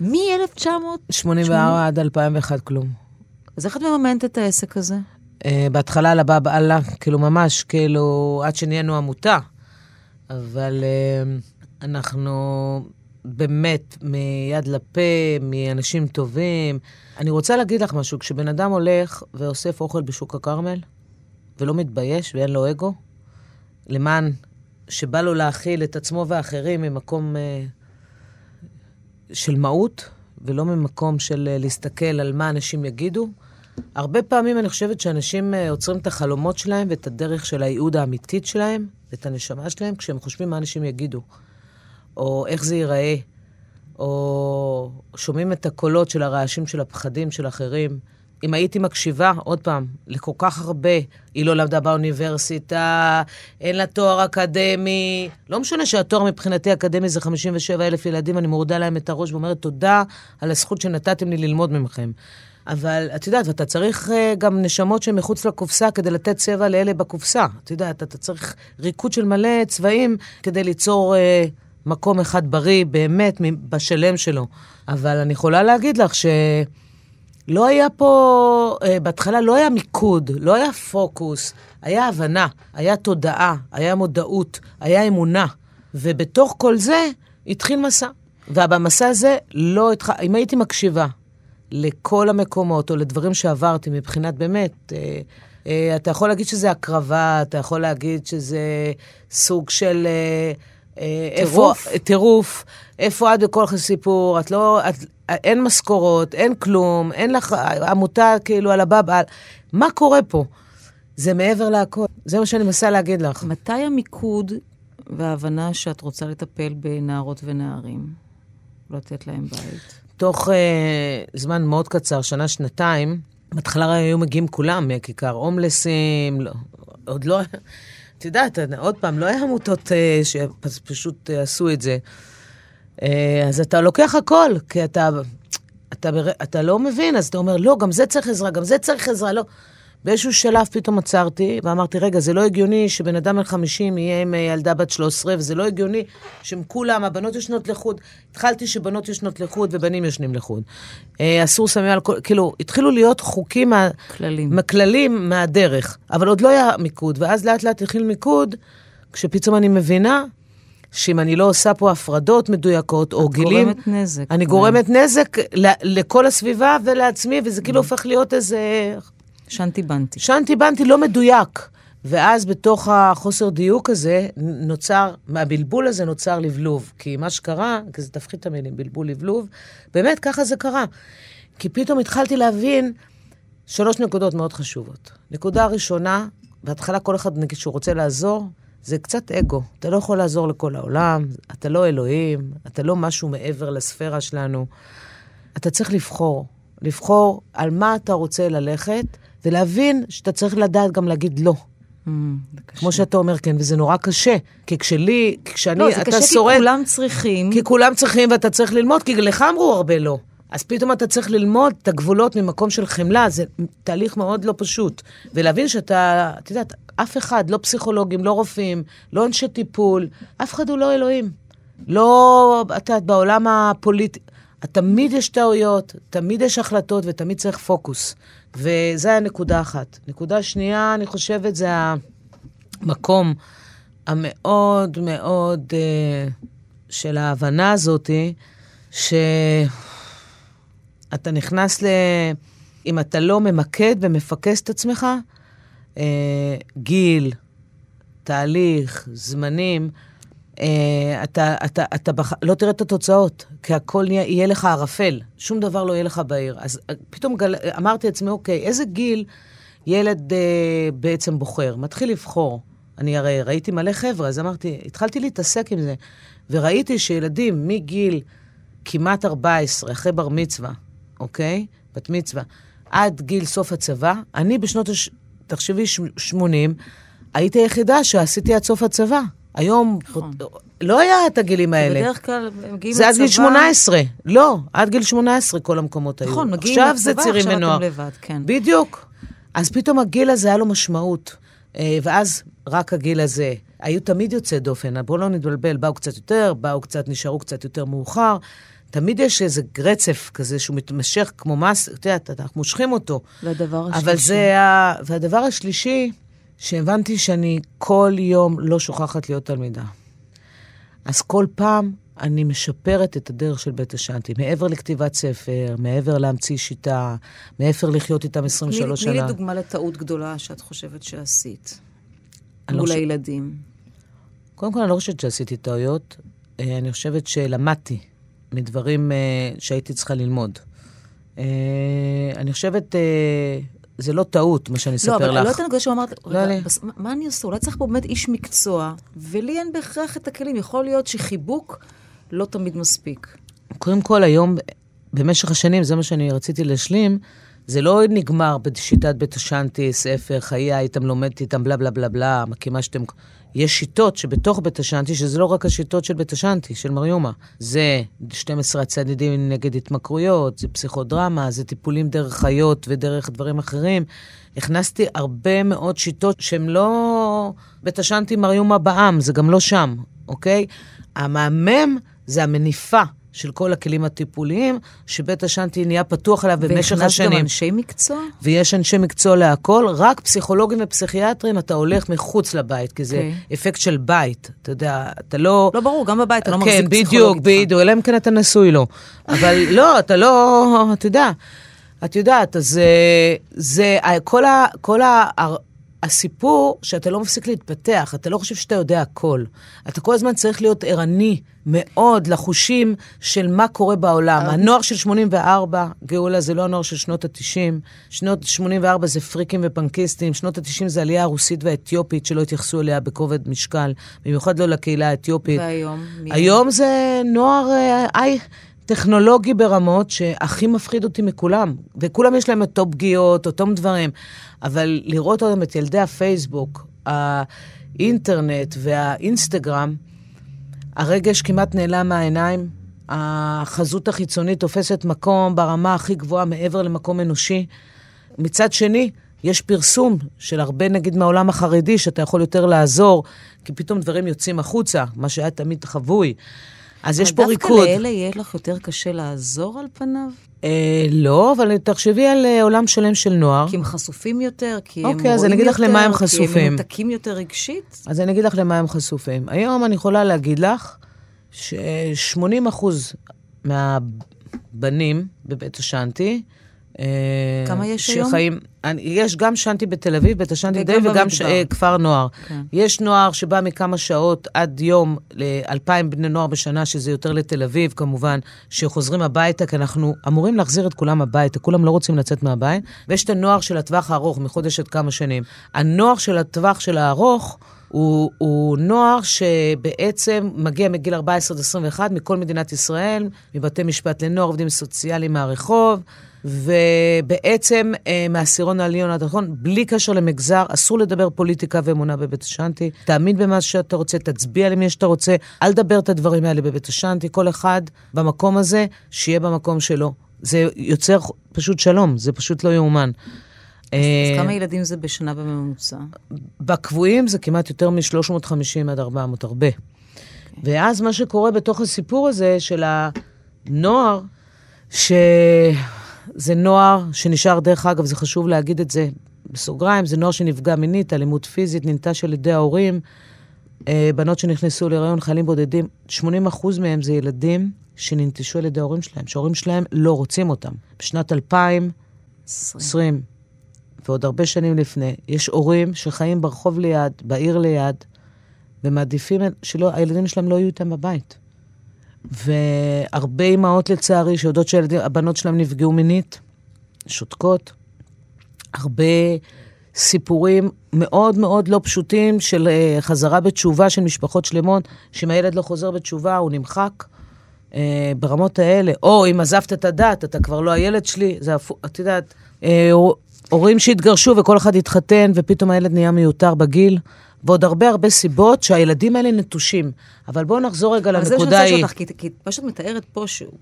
מ-1900? 84 עד 2001 כלום. אז איך את מממנת את העסק הזה? Uh, בהתחלה על הבא בעלה, כאילו ממש, כאילו, עד שנהיינו עמותה. אבל uh, אנחנו באמת מיד לפה, מאנשים טובים. אני רוצה להגיד לך משהו, כשבן אדם הולך ואוסף אוכל בשוק הכרמל, ולא מתבייש ואין לו אגו, למען שבא לו להכיל את עצמו ואחרים ממקום אה, של מהות, ולא ממקום של אה, להסתכל על מה אנשים יגידו. הרבה פעמים אני חושבת שאנשים אה, עוצרים את החלומות שלהם ואת הדרך של הייעוד האמיתית שלהם, ואת הנשמה שלהם, כשהם חושבים מה אנשים יגידו, או איך זה ייראה, או שומעים את הקולות של הרעשים של הפחדים של אחרים. אם הייתי מקשיבה, עוד פעם, לכל כך הרבה, היא לא למדה באוניברסיטה, אין לה תואר אקדמי, לא משנה שהתואר מבחינתי אקדמי זה 57 אלף ילדים, אני מורידה להם את הראש ואומרת תודה על הזכות שנתתם לי ללמוד ממכם. אבל את יודעת, ואתה צריך uh, גם נשמות שהן מחוץ לקופסה כדי לתת צבע לאלה בקופסה. את יודעת, אתה צריך ריקוד של מלא צבעים כדי ליצור uh, מקום אחד בריא, באמת, בשלם שלו. אבל אני יכולה להגיד לך ש... לא היה פה, uh, בהתחלה לא היה מיקוד, לא היה פוקוס, היה הבנה, היה תודעה, היה מודעות, היה אמונה. ובתוך כל זה התחיל מסע. ובמסע הזה לא התח... אם הייתי מקשיבה לכל המקומות, או לדברים שעברתי מבחינת באמת, אה, אה, אתה יכול להגיד שזה הקרבה, אתה יכול להגיד שזה סוג של... אה טירוף. איפה, טירוף. איפה את בכל סיפור? את לא... את, אין משכורות, אין כלום, אין לך עמותה כאילו על הבבא. מה קורה פה? זה מעבר להכל. זה מה שאני מנסה להגיד לך. מתי המיקוד וההבנה שאת רוצה לטפל בנערות ונערים? לתת להם בית? תוך uh, זמן מאוד קצר, שנה-שנתיים, בהתחלה היו מגיעים כולם מכיכר הומלסים, לא, עוד לא... את יודעת, עוד פעם, לא היה עמותות uh, שפשוט uh, עשו את זה. Uh, אז אתה לוקח הכל, כי אתה, אתה, אתה, לא מבין, אז אתה אומר, לא, גם זה צריך עזרה, גם זה צריך עזרה, לא. באיזשהו שלב פתאום עצרתי, ואמרתי, רגע, זה לא הגיוני שבן אדם בן 50 יהיה עם ילדה בת 13, וזה לא הגיוני שהם כולם, הבנות ישנות לחוד. התחלתי שבנות ישנות לחוד ובנים ישנים לחוד. אה, אסור סמי אלכוהול, כאילו, התחילו להיות חוקים, כללים. כללים מהדרך, אבל עוד לא היה מיקוד, ואז לאט לאט התחיל מיקוד, כשפתאום אני מבינה שאם אני לא עושה פה הפרדות מדויקות, או גילים... את גורמת נזק. אני גורמת נזק לכל הסביבה ולעצמי, וזה כאילו הופך להיות איזה שנתי בנתי. שנתי בנתי לא מדויק. ואז בתוך החוסר דיוק הזה נוצר, מהבלבול הזה נוצר לבלוב. כי מה שקרה, כי זה תפחית את המילים, בלבול לבלוב, באמת ככה זה קרה. כי פתאום התחלתי להבין שלוש נקודות מאוד חשובות. נקודה ראשונה, בהתחלה כל אחד, נגיד, שהוא רוצה לעזור, זה קצת אגו. אתה לא יכול לעזור לכל העולם, אתה לא אלוהים, אתה לא משהו מעבר לספירה שלנו. אתה צריך לבחור, לבחור על מה אתה רוצה ללכת, ולהבין שאתה צריך לדעת גם להגיד לא. Mm, כמו שאתה אומר, כן, וזה נורא קשה. כי כשלי, כשאני, לא, אתה שורד... לא, זה קשה כי כולם צריכים. כי כולם צריכים ואתה צריך ללמוד, כי לך אמרו הרבה לא. אז פתאום אתה צריך ללמוד את הגבולות ממקום של חמלה, זה תהליך מאוד לא פשוט. ולהבין שאתה, את יודעת, אף אחד, לא פסיכולוגים, לא רופאים, לא אנשי טיפול, אף אחד הוא לא אלוהים. לא, את יודעת, בעולם הפוליטי, תמיד יש טעויות, תמיד יש החלטות ותמיד צריך פוקוס. וזה הנקודה אחת. נקודה שנייה, אני חושבת, זה המקום המאוד מאוד uh, של ההבנה הזאתי, שאתה נכנס ל... אם אתה לא ממקד ומפקס את עצמך, uh, גיל, תהליך, זמנים, אה, אתה, אתה, אתה בח... לא תראה את התוצאות, כי הכל יהיה, יהיה לך ערפל, שום דבר לא יהיה לך בעיר. אז אה, פתאום גל... אמרתי לעצמי, אוקיי, איזה גיל ילד אה, בעצם בוחר? מתחיל לבחור. אני הרי ראיתי מלא חבר'ה, אז אמרתי, התחלתי להתעסק עם זה, וראיתי שילדים מגיל כמעט 14, אחרי בר מצווה, אוקיי? בת מצווה, עד גיל סוף הצבא, אני בשנות, הש... תחשבי, 80, הייתי היחידה שעשיתי עד סוף הצבא. היום, נכון. לא היה את הגילים האלה. בדרך כלל הם מגיעים לצבא... זה עד גיל 18. לא, עד גיל 18 כל המקומות היו. נכון, מגיעים לצבא, עכשיו זה עכשיו אתם לבד, כן. בדיוק. אז פתאום הגיל הזה היה לו משמעות. אה, ואז רק הגיל הזה. היו תמיד יוצאי דופן, בואו לא נתבלבל, באו קצת יותר, באו קצת, נשארו קצת יותר מאוחר. תמיד יש איזה רצף כזה שהוא מתמשך כמו מס, את יודעת, אנחנו מושכים אותו. והדבר השלישי. אבל זה ה... והדבר השלישי, שהבנתי שאני כל יום לא שוכחת להיות תלמידה. אז כל פעם אני משפרת את הדרך של בית השאנטי, מעבר לכתיבת ספר, מעבר להמציא שיטה, מעבר לחיות איתם 23 שנה. תני לי דוגמה לטעות גדולה שאת חושבת שעשית מול לא הילדים. קודם כל, אני לא חושבת שעשיתי טעויות. אה, אני חושבת שלמדתי מדברים אה, שהייתי צריכה ללמוד. אה, אני חושבת, אה, זה לא טעות, מה שאני לא, אספר אבל לך. לא את הנקודה שאמרת, לא, רגע, אני- בס- מה- מה אני עושה? אולי צריך פה באמת איש מקצוע, ולי אין בהכרח את הכלים. יכול להיות שחיבוק לא תמיד מספיק. קודם כל, היום, במשך השנים, זה מה שאני רציתי להשלים, זה לא נגמר בשיטת בית השאנטי, ספר, חיי איתם, לומדת איתם, בלה בלה בלה בלה, מקימה שאתם... יש שיטות שבתוך בית השאנטי, שזה לא רק השיטות של בית השאנטי, של מריומה. זה 12 הצדדים נגד התמכרויות, זה פסיכודרמה, זה טיפולים דרך חיות ודרך דברים אחרים. הכנסתי הרבה מאוד שיטות שהן לא בית השאנטי מריומה בעם, זה גם לא שם, אוקיי? המהמם זה המניפה של כל הכלים הטיפוליים, שבית השאנטי נהיה פתוח עליו במשך והכנסת גם השנים. אנשי מקצוע? ויש אנשי מקצוע להכל, רק פסיכולוגים ופסיכיאטרים, אתה הולך מחוץ לבית, כי זה אוקיי. אפקט של בית. אתה יודע, אתה לא... לא, ברור, גם בבית אתה לא כן, מחזיק בדיוק, פסיכולוג איתך. בדיוק, אלא אם כן אתה נשוי לו. אבל לא, אתה לא, אתה יודע, את יודעת, אז אה, זה, כל, ה, כל ה, הסיפור שאתה לא מפסיק להתפתח, אתה לא חושב שאתה יודע הכל. אתה כל הזמן צריך להיות ערני מאוד לחושים של מה קורה בעולם. הנוער של 84, גאולה, זה לא הנוער של שנות ה-90. שנות 84 זה פריקים ופנקיסטים, שנות ה-90 זה העלייה הרוסית והאתיופית, שלא התייחסו אליה בכובד משקל, במיוחד לא לקהילה האתיופית. והיום? מי- היום זה נוער אה, איי, טכנולוגי ברמות שהכי מפחיד אותי מכולם. וכולם יש להם אותו פגיעות, אותם דברים. אבל לראות אותם, את ילדי הפייסבוק, האינטרנט והאינסטגרם, הרגש כמעט נעלם מהעיניים. החזות החיצונית תופסת מקום ברמה הכי גבוהה מעבר למקום אנושי. מצד שני, יש פרסום של הרבה, נגיד, מהעולם החרדי, שאתה יכול יותר לעזור, כי פתאום דברים יוצאים החוצה, מה שהיה תמיד חבוי. אז יש פה ריקוד. דווקא לאלה יהיה לך יותר קשה לעזור על פניו? אה, לא, אבל תחשבי על אה, עולם שלם של נוער. כי הם חסופים יותר? כי הם אוקיי, אז רואים אני אגיד לך יותר, למה הם כי חשופים. הם מנותקים יותר רגשית? אז אני אגיד לך למה הם חשופים. היום אני יכולה להגיד לך ש-80 אחוז מהבנים בבית השאנטי, אה, כמה יש היום? שחיים, אני, יש גם שאנטי בתל אביב, בית בתל אביב, וגם ש. אה, כפר נוער. כן. יש נוער שבא מכמה שעות עד יום ל-2,000 בני נוער בשנה, שזה יותר לתל אביב כמובן, שחוזרים הביתה, כי אנחנו אמורים להחזיר את כולם הביתה, כולם לא רוצים לצאת מהבית. ויש את הנוער של הטווח הארוך, מחודש עד כמה שנים. הנוער של הטווח של הארוך, הוא, הוא נוער שבעצם מגיע מגיל 14 עד 21 מכל מדינת ישראל, מבתי משפט לנוער, עובדים סוציאליים מהרחוב, ובעצם אה, מהעשירון העליון עד האחרון, בלי קשר למגזר, אסור לדבר פוליטיקה ואמונה בבית השאנטי. תאמין במה שאתה רוצה, תצביע למי שאתה רוצה, אל תדבר את הדברים האלה בבית השאנטי. כל אחד במקום הזה, שיהיה במקום שלו. זה יוצר פשוט שלום, זה פשוט לא יאומן. אז אה, כמה ילדים זה בשנה בממוצע? בקבועים זה כמעט יותר מ-350 עד 400, הרבה. ואז מה שקורה בתוך הסיפור הזה של הנוער, שזה נוער שנשאר, דרך אגב, זה חשוב להגיד את זה בסוגריים, זה נוער שנפגע מינית, אלימות פיזית, ננטש על ידי ההורים, אה, בנות שנכנסו להיריון, חיילים בודדים, 80% מהם זה ילדים שננטשו על ידי ההורים שלהם, שההורים שלהם לא רוצים אותם. בשנת 2000, 20, ועוד הרבה שנים לפני, יש הורים שחיים ברחוב ליד, בעיר ליד, ומעדיפים שהילדים שלהם לא יהיו איתם בבית. והרבה אימהות, לצערי, שיודעות שהבנות שלהם נפגעו מינית, שותקות. הרבה סיפורים מאוד מאוד לא פשוטים של uh, חזרה בתשובה של משפחות שלמות, שאם הילד לא חוזר בתשובה, הוא נמחק. uh, ברמות האלה. או אם עזבת את הדת, אתה כבר לא הילד שלי, זה הפוך, את יודעת, uh, הורים שהתגרשו וכל אחד התחתן, ופתאום הילד נהיה מיותר בגיל. ועוד הרבה הרבה סיבות שהילדים האלה נטושים. אבל בואו נחזור רגע אבל זה מה שאני לנקודה רוצה. לשאול אותך, כי- מה שאת מתארת פה, שהוא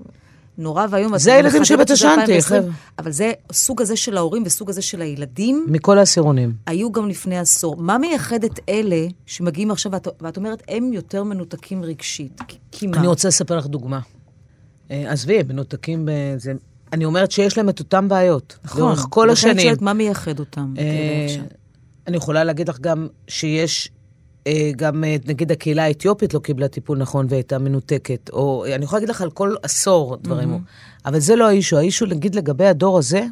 נורא ואיום. זה הילדים זה 2020, חבר'ה. אבל זה, סוג הזה של ההורים וסוג הזה של הילדים, מכל העשירונים. היו גם לפני עשור. מה מייחד את אלה שמגיעים עכשיו, ואת, ואת אומרת, הם יותר מנותקים רגשית? כי- מה? אני רוצה לספר לך דוגמה. אה, עזבי, מנותקים בזה. אני אומרת שיש להם את אותן בעיות. נכון. לאורך כל לכן השנים. שואלת מה מייחד אותם? אה? אני יכולה להגיד לך גם שיש, אה, גם אה, נגיד הקהילה האתיופית לא קיבלה טיפול נכון והייתה מנותקת. או אני יכולה להגיד לך על כל עשור דברים. אבל זה לא האישו. האישו, נגיד לגבי הדור הזה,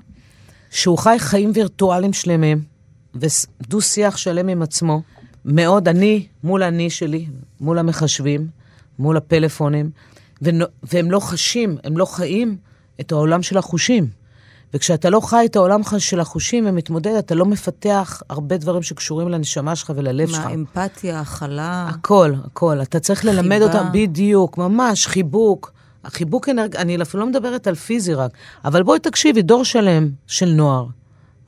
שהוא חי חיים וירטואליים שלמים, ודו-שיח שלם עם עצמו, מאוד אני מול אני שלי, מול המחשבים, מול הפלאפונים, ונו- והם לא חשים, הם לא חיים את העולם של החושים. וכשאתה לא חי את העולם של החושים ומתמודד, אתה לא מפתח הרבה דברים שקשורים לנשמה שלך וללב שלך. מה, אמפתיה, הכלה? הכל, הכל. אתה צריך ללמד חיבה. אותם בדיוק, ממש, חיבוק. החיבוק אנרג... אני אפילו לא מדברת על פיזי רק, אבל בואי תקשיבי, דור שלם של נוער,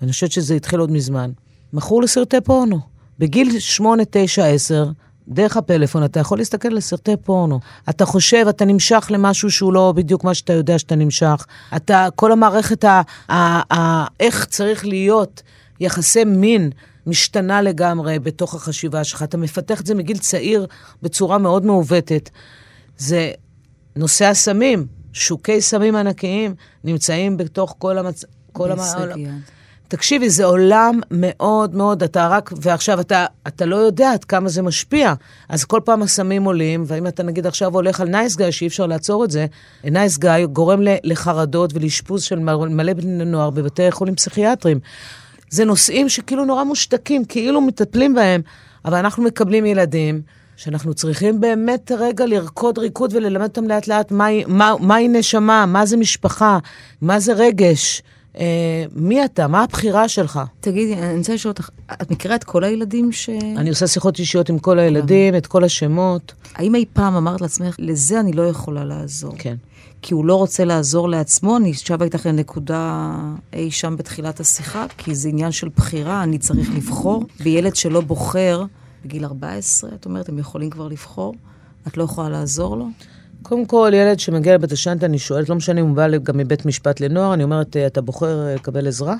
ואני חושבת שזה התחיל עוד מזמן, מכור לסרטי פורנו. בגיל 8, 9, 10, דרך הפלאפון אתה יכול להסתכל על סרטי פורנו. אתה חושב, אתה נמשך למשהו שהוא לא בדיוק מה שאתה יודע שאתה נמשך. אתה, כל המערכת, ה, ה, ה, איך צריך להיות יחסי מין, משתנה לגמרי בתוך החשיבה שלך. אתה מפתח את זה מגיל צעיר בצורה מאוד מעוותת. זה נושא הסמים, שוקי סמים ענקיים נמצאים בתוך כל המצ... כל המ... תקשיבי, זה עולם מאוד מאוד, אתה רק, ועכשיו אתה, אתה לא יודע עד כמה זה משפיע. אז כל פעם הסמים עולים, ואם אתה נגיד עכשיו הולך על נייס גאי, שאי אפשר לעצור את זה, נייס גאי גורם לחרדות ולאשפוז של מלא בני נוער בבתי חולים פסיכיאטריים. זה נושאים שכאילו נורא מושתקים, כאילו מטפלים בהם, אבל אנחנו מקבלים ילדים. שאנחנו צריכים באמת רגע לרקוד ריקוד וללמד אותם לאט לאט מהי, מה, מהי נשמה, מה זה משפחה, מה זה רגש, מי אתה, מה הבחירה שלך. תגידי, אני רוצה לשאול אותך, את מכירה את כל הילדים ש... אני עושה שיחות אישיות עם כל הילדים, את כל השמות. האם אי פעם אמרת לעצמך, לזה אני לא יכולה לעזור? כן. כי הוא לא רוצה לעזור לעצמו, אני שבה איתך לנקודה אי שם בתחילת השיחה, כי זה עניין של בחירה, אני צריך לבחור. וילד שלא בוחר, בגיל 14, את אומרת, הם יכולים כבר לבחור, את לא יכולה לעזור לו? קודם כל, ילד שמגיע לבית השנטה, אני שואלת, לא משנה אם הוא בא גם מבית משפט לנוער, אני אומרת, "אה, אתה בוחר אה, לקבל עזרה?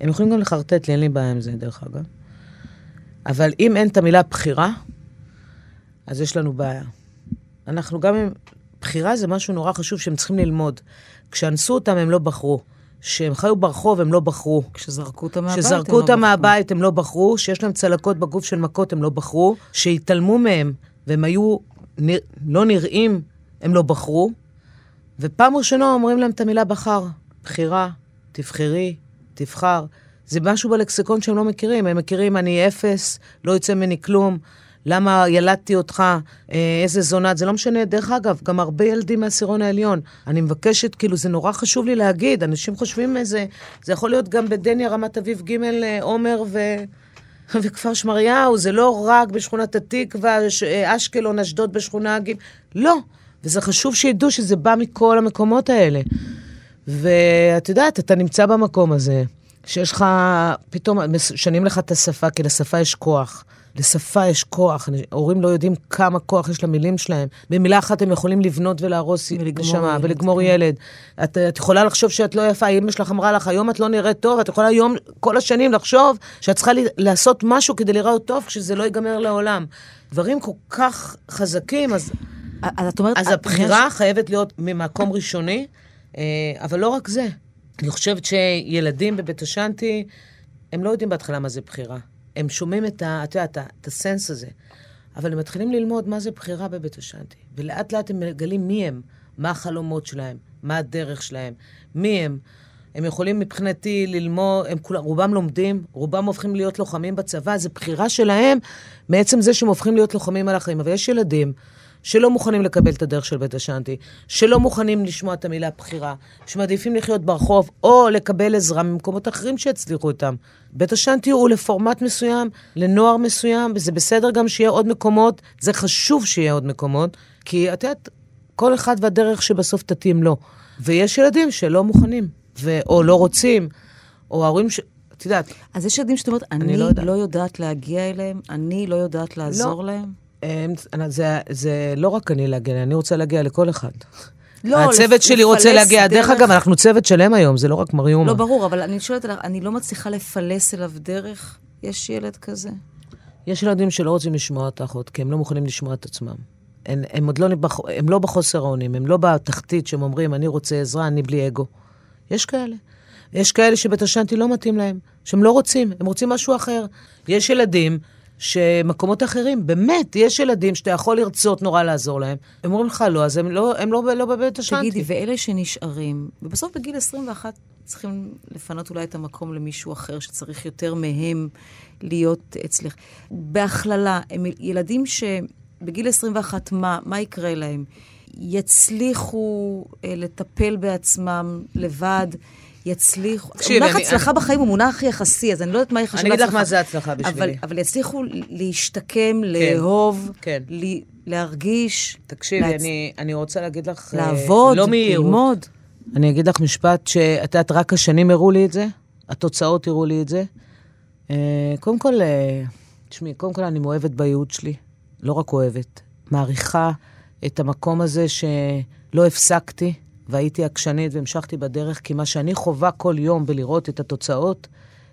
הם יכולים גם לחרטט לי, אין לי בעיה עם זה, דרך אגב. אבל אם אין את המילה בחירה, אז יש לנו בעיה. אנחנו גם עם... בחירה זה משהו נורא חשוב שהם צריכים ללמוד. כשאנסו אותם, הם לא בחרו. כשהם חיו ברחוב, הם לא בחרו. כשזרקו אותם מהבית, כשזרקו הם לא אותם בחרו. מהבית, הם לא בחרו, שיש להם צלקות בגוף של מכות, הם לא בחרו, שהתעלמו מהם, והם היו נרא... לא נראים, הם לא בחרו. ופעם ראשונה אומרים להם את המילה בחר. בחירה, תבחרי, תבחר. זה משהו בלקסיקון שהם לא מכירים. הם מכירים, אני אפס, לא יוצא ממני כלום. למה ילדתי אותך, אה, איזה זונת, זה לא משנה. דרך אגב, גם הרבה ילדים מהעשירון העליון. אני מבקשת, כאילו, זה נורא חשוב לי להגיד, אנשים חושבים איזה, זה יכול להיות גם בדניה, רמת אביב ג', אה, עומר ו... וכפר שמריהו, זה לא רק בשכונת התקווה, אה, אשקלון, אשדוד בשכונה ג', לא. וזה חשוב שידעו שזה בא מכל המקומות האלה. ואת יודעת, אתה נמצא במקום הזה, שיש לך, פתאום משנים לך את השפה, כי לשפה יש כוח. לשפה יש כוח, הורים לא יודעים כמה כוח יש למילים שלהם. במילה אחת הם יכולים לבנות ולהרוס נשמה, ילד, ולגמור כן. ילד. את, את יכולה לחשוב שאת לא יפה, אמא שלך אמרה לך, היום את לא נראית טוב, את יכולה היום, כל השנים לחשוב שאת צריכה לי, לעשות משהו כדי להיראות טוב, כשזה לא ייגמר לעולם. דברים כל כך חזקים, אז, אז את אומרת... אז הבחירה חייבת להיות ממקום ראשוני, אה, אבל לא רק זה. אני חושבת שילדים בבית השנטי, הם לא יודעים בהתחלה מה זה בחירה. הם שומעים את ה... את יודעת, את הסנס הזה. אבל הם מתחילים ללמוד מה זה בחירה בבית השנטי. ולאט לאט הם מגלים מי הם, מה החלומות שלהם, מה הדרך שלהם, מי הם. הם יכולים מבחינתי ללמוד, הם כולם, רובם לומדים, רובם הופכים להיות לוחמים בצבא, זו בחירה שלהם מעצם זה שהם הופכים להיות לוחמים על החיים. אבל יש ילדים שלא מוכנים לקבל את הדרך של בית השנטי, שלא מוכנים לשמוע את המילה בחירה, שמעדיפים לחיות ברחוב או לקבל עזרה ממקומות אחרים שיצליחו איתם. בית השנטי הוא לפורמט מסוים, לנוער מסוים, וזה בסדר גם שיהיה עוד מקומות, זה חשוב שיהיה עוד מקומות, כי את יודעת, כל אחד והדרך שבסוף תתאים לו. ויש ילדים שלא מוכנים, ו- או לא רוצים, או ההורים ש... את יודעת, אז יש ילדים שאת אומרת, אני לא לא, יודעת. יודעת להגיע אליהם, אני לא יודעת לעזור להם. זה, זה לא רק אני להגיע, אני רוצה להגיע לכל אחד. לא, הצוות לפ- שלי רוצה להגיע, דרך דרך- אגב, אנחנו צוות שלם היום, זה לא רק מריומה. לא, ברור, אבל אני שואלת, אני לא מצליחה לפלס אליו דרך. יש ילד כזה? יש ילדים שלא רוצים לשמוע אותך עוד, כי הם לא מוכנים לשמוע את עצמם. הם, הם עוד לא, הם לא בחוסר האונים, הם לא בתחתית שהם אומרים, אני רוצה עזרה, אני בלי אגו. יש כאלה. יש כאלה שבית השנטי לא מתאים להם, שהם לא רוצים, הם רוצים משהו אחר. יש ילדים שמקומות אחרים, באמת, יש ילדים שאתה יכול לרצות נורא לעזור להם. הם אומרים לך לא, אז הם לא, הם לא, לא בבית השנטי. תגידי, ואלה שנשארים, ובסוף בגיל 21 צריכים לפנות אולי את המקום למישהו אחר שצריך יותר מהם להיות אצלך. בהכללה, הם ילדים שבגיל 21, מה, מה יקרה להם? יצליחו אה, לטפל בעצמם לבד? יצליחו... תקשיבי, מונח אני- הצלחה בחיים הוא מונח יחסי, אז אני לא יודעת מה יחשב אני אגיד לך מה זה הצלחה בשבילי. אבל, אבל יצליחו להשתקם, לאהוב, כן. ל- להרגיש, תקשיבי, להצ- אני, אני רוצה להגיד לך... אה, לעבוד, לא. ללמוד. אני אגיד לך משפט שאת יודעת, רק השנים הראו לי את זה, התוצאות הראו לי את זה. אה, קודם כל, אה, תשמעי, קודם כל אני מאוהבת בייעוד שלי. לא רק אוהבת, מעריכה את המקום הזה שלא הפסקתי והייתי עקשנית והמשכתי בדרך, כי מה שאני חווה כל יום בלראות את התוצאות,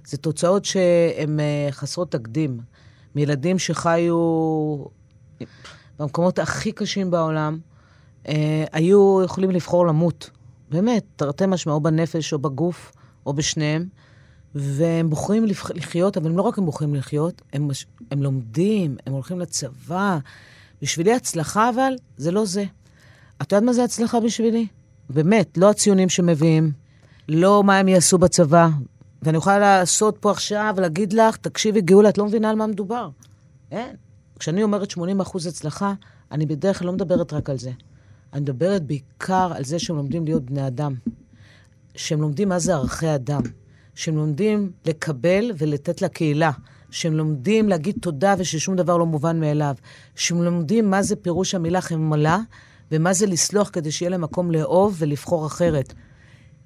זה תוצאות שהן אה, חסרות תקדים. מילדים שחיו במקומות הכי קשים בעולם, אה, היו יכולים לבחור למות. באמת, תרתי משמע, או בנפש או בגוף, או בשניהם. והם בוחרים. לחיות, אבל הם לא רק הם בוחרים לחיות, הם, מש... הם לומדים, הם הולכים לצבא. בשבילי הצלחה, אבל, זה לא זה. את יודעת מה זה הצלחה בשבילי? באמת, לא הציונים שמביאים, לא מה הם יעשו בצבא. ואני יכולה לעשות פה עכשיו ולהגיד לך, תקשיבי, גאולה, את לא מבינה על מה מדובר. אין. כשאני אומרת 80 אחוז הצלחה, אני בדרך כלל לא מדברת רק על זה. אני מדברת בעיקר על זה שהם לומדים להיות בני אדם. שהם לומדים מה זה ערכי אדם. שהם לומדים לקבל ולתת לקהילה. שהם לומדים להגיד תודה וששום דבר לא מובן מאליו. שהם לומדים מה זה פירוש המילה חמלה, ומה זה לסלוח כדי שיהיה להם מקום לאהוב ולבחור אחרת.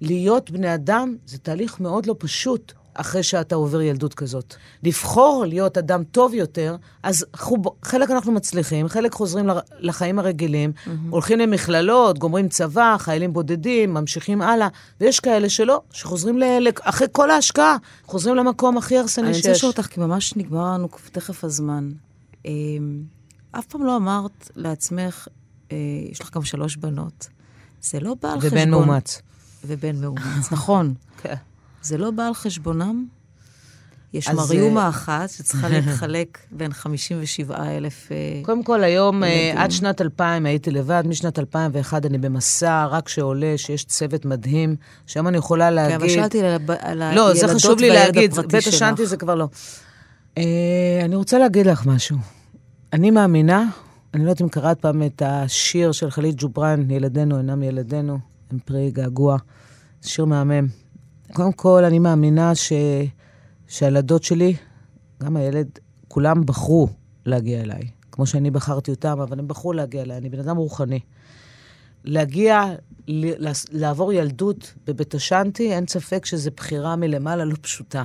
להיות בני אדם זה תהליך מאוד לא פשוט אחרי שאתה עובר ילדות כזאת. לבחור להיות אדם טוב יותר, אז חוב, חלק אנחנו מצליחים, חלק חוזרים לחיים הרגילים, mm-hmm. הולכים למכללות, גומרים צבא, חיילים בודדים, ממשיכים הלאה, ויש כאלה שלא, שחוזרים, ל- אחרי כל ההשקעה, חוזרים למקום הכי הרסני אני שיש. רוצה לשאול אותך, כי ממש נגמר לנו תכף הזמן. אה, אף פעם לא אמרת לעצמך, יש לך גם שלוש בנות, זה לא בא על חשבון... ובן מאומץ. ובן מאומץ, נכון. כן. זה לא בא על חשבונם? יש אז, מריומה אה, אחת שצריכה להתחלק בין 57 אלף... אה, קודם כל, היום, אה, ילדים. עד שנת 2000 הייתי לבד, משנת 2001 אני במסע, רק שעולה, שיש צוות מדהים, שם אני יכולה כן, להגיד... אבל שאלתי על על לא, הילדות זה חשוב לי להגיד, בית שלך. השנטי זה כבר לא. אה, אני רוצה להגיד לך משהו. אני מאמינה, אני לא יודעת אם קראת פעם את השיר של חליל ג'ובראן, ילדינו אינם ילדינו, הם פרי געגוע. שיר מהמם. קודם כל, אני מאמינה ש... שהילדות שלי, גם הילד, כולם בחרו להגיע אליי. כמו שאני בחרתי אותם, אבל הם בחרו להגיע אליי. אני בן אדם רוחני. להגיע, לעבור ילדות בבית השנטי, אין ספק שזו בחירה מלמעלה לא פשוטה.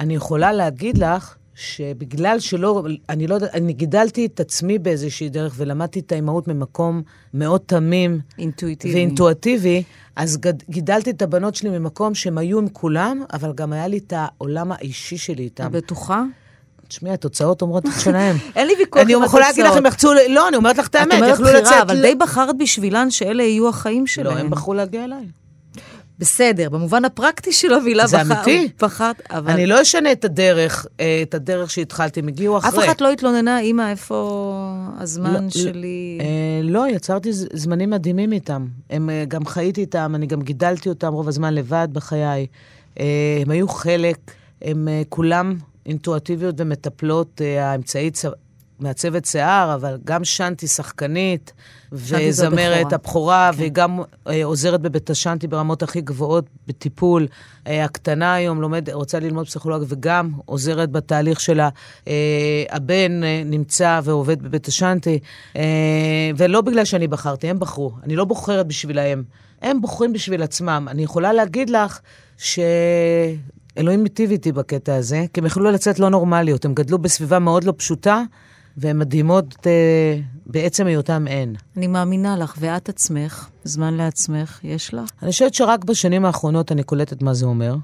אני יכולה להגיד לך שבגלל שלא, אני לא יודעת, אני גידלתי את עצמי באיזושהי דרך ולמדתי את האימהות ממקום מאוד תמים אינטואיטיבי. ואינטואטיבי, אז גד, גידלתי את הבנות שלי ממקום שהם היו עם כולם, אבל גם היה לי את העולם האישי שלי איתם. את בטוחה? תשמעי, התוצאות אומרות את שלהם. אין לי ויכוח אני עם יכולה להגיד לך, התוצאות. הם יחצו, לא, אני אומרת לך את את האמת, אומרת יכלו בחירה, לצאת... אבל ל- די בחרת בשבילן שאלה יהיו החיים שלהם. לא, הם בחרו להגיע אליי. בסדר, במובן הפרקטי של המילה זה בחר- אמיתי. בחרת, אבל... אני לא אשנה את הדרך, אה, את הדרך שהתחלתי, הם הגיעו אחרי. אף אחת לא התלוננה, אמא, איפה הזמן לא, שלי? אה, לא, יצרתי זמנים מדהימים איתם. הם, אה, גם חייתי איתם, אני גם גידלתי אותם רוב הזמן לבד בחיי. אה, הם היו חלק, הם אה, כולם אינטואטיביות ומטפלות, אה, האמצעית צ- מעצבת שיער, אבל גם שנטי שחקנית, וזמרת הבכורה. כן. והיא גם אה, עוזרת בבית השנטי ברמות הכי גבוהות בטיפול. אה, הקטנה היום לומד, רוצה ללמוד פסיכולוגיה וגם עוזרת בתהליך שלה. אה, הבן אה, נמצא ועובד בבית השנטי, אה, ולא בגלל שאני בחרתי, הם בחרו. אני לא בוחרת בשבילהם. הם בוחרים בשביל עצמם. אני יכולה להגיד לך שאלוהים מיטיב איתי בקטע הזה, כי הם יכלו לצאת לא נורמליות. הם גדלו בסביבה מאוד לא פשוטה, והן מדהימות אה, בעצם היותם אין. אני מאמינה לך, ואת עצמך, זמן לעצמך, יש לך? אני חושבת שרק בשנים האחרונות אני קולטת מה זה אומר.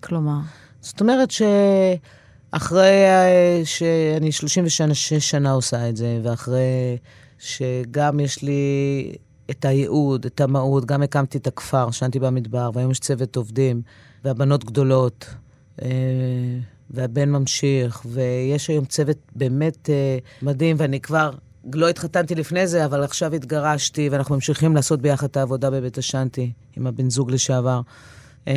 כלומר, זאת אומרת שאחרי אה, שאני 36 שנה עושה את זה, ואחרי שגם יש לי את הייעוד, את המהות, גם הקמתי את הכפר, שנתי במדבר, והיום יש צוות עובדים, והבנות גדולות, אה, והבן ממשיך, ויש היום צוות באמת אה, מדהים, ואני כבר לא התחתנתי לפני זה, אבל עכשיו התגרשתי, ואנחנו ממשיכים לעשות ביחד את העבודה בבית השאנטי עם הבן זוג לשעבר. אה,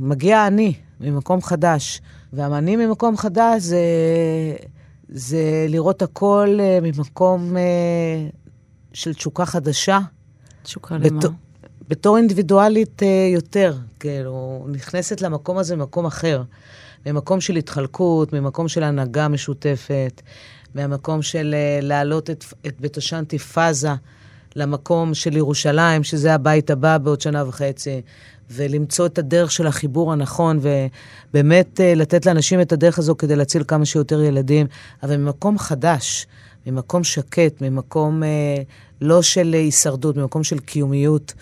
מגיע אני ממקום חדש, והאני ממקום חדש זה, זה לראות הכל אה, ממקום אה, של תשוקה חדשה. תשוקה למה? בת- בתור אינדיבידואלית אה, יותר, כאילו, נכנסת למקום הזה ממקום אחר. ממקום של התחלקות, ממקום של הנהגה משותפת, מהמקום של אה, להעלות את, את בית השאנטי פאזה למקום של ירושלים, שזה הבית הבא בעוד שנה וחצי, ולמצוא את הדרך של החיבור הנכון, ובאמת אה, לתת לאנשים את הדרך הזו כדי להציל כמה שיותר ילדים, אבל ממקום חדש, ממקום שקט, ממקום אה, לא של הישרדות, ממקום של קיומיות.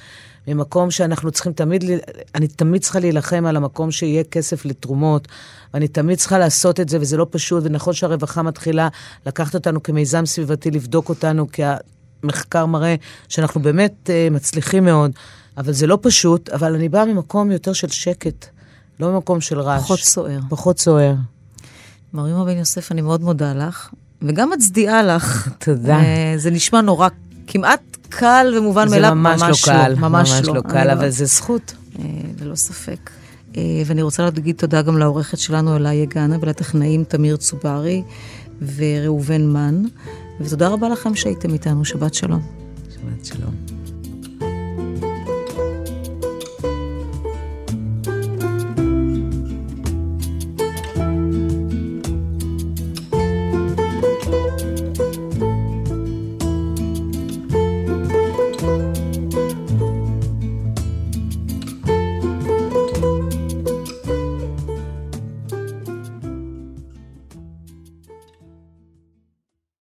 ממקום שאנחנו צריכים תמיד, אני תמיד צריכה להילחם על המקום שיהיה כסף לתרומות, ואני תמיד צריכה לעשות את זה, וזה לא פשוט, ונכון שהרווחה מתחילה לקחת אותנו כמיזם סביבתי, לבדוק אותנו, כי המחקר מראה שאנחנו באמת uh, מצליחים מאוד, אבל זה לא פשוט, אבל אני באה ממקום יותר של שקט, לא ממקום של רעש. פחות סוער. פחות סוער. מרימה בן יוסף, אני מאוד מודה לך, וגם מצדיעה לך. תודה. אה, זה נשמע נורא, כמעט קל ומובן זה מאליו, ממש לא קל, ממש לא. לא אני קל, לא- אבל זה זכות. אה, ללא ספק. אה, ואני רוצה להגיד תודה גם לעורכת שלנו, אלה יגנה, ולטכנאים תמיר צוברי וראובן מן. ותודה רבה לכם שהייתם איתנו, שבת שלום. שבת שלום.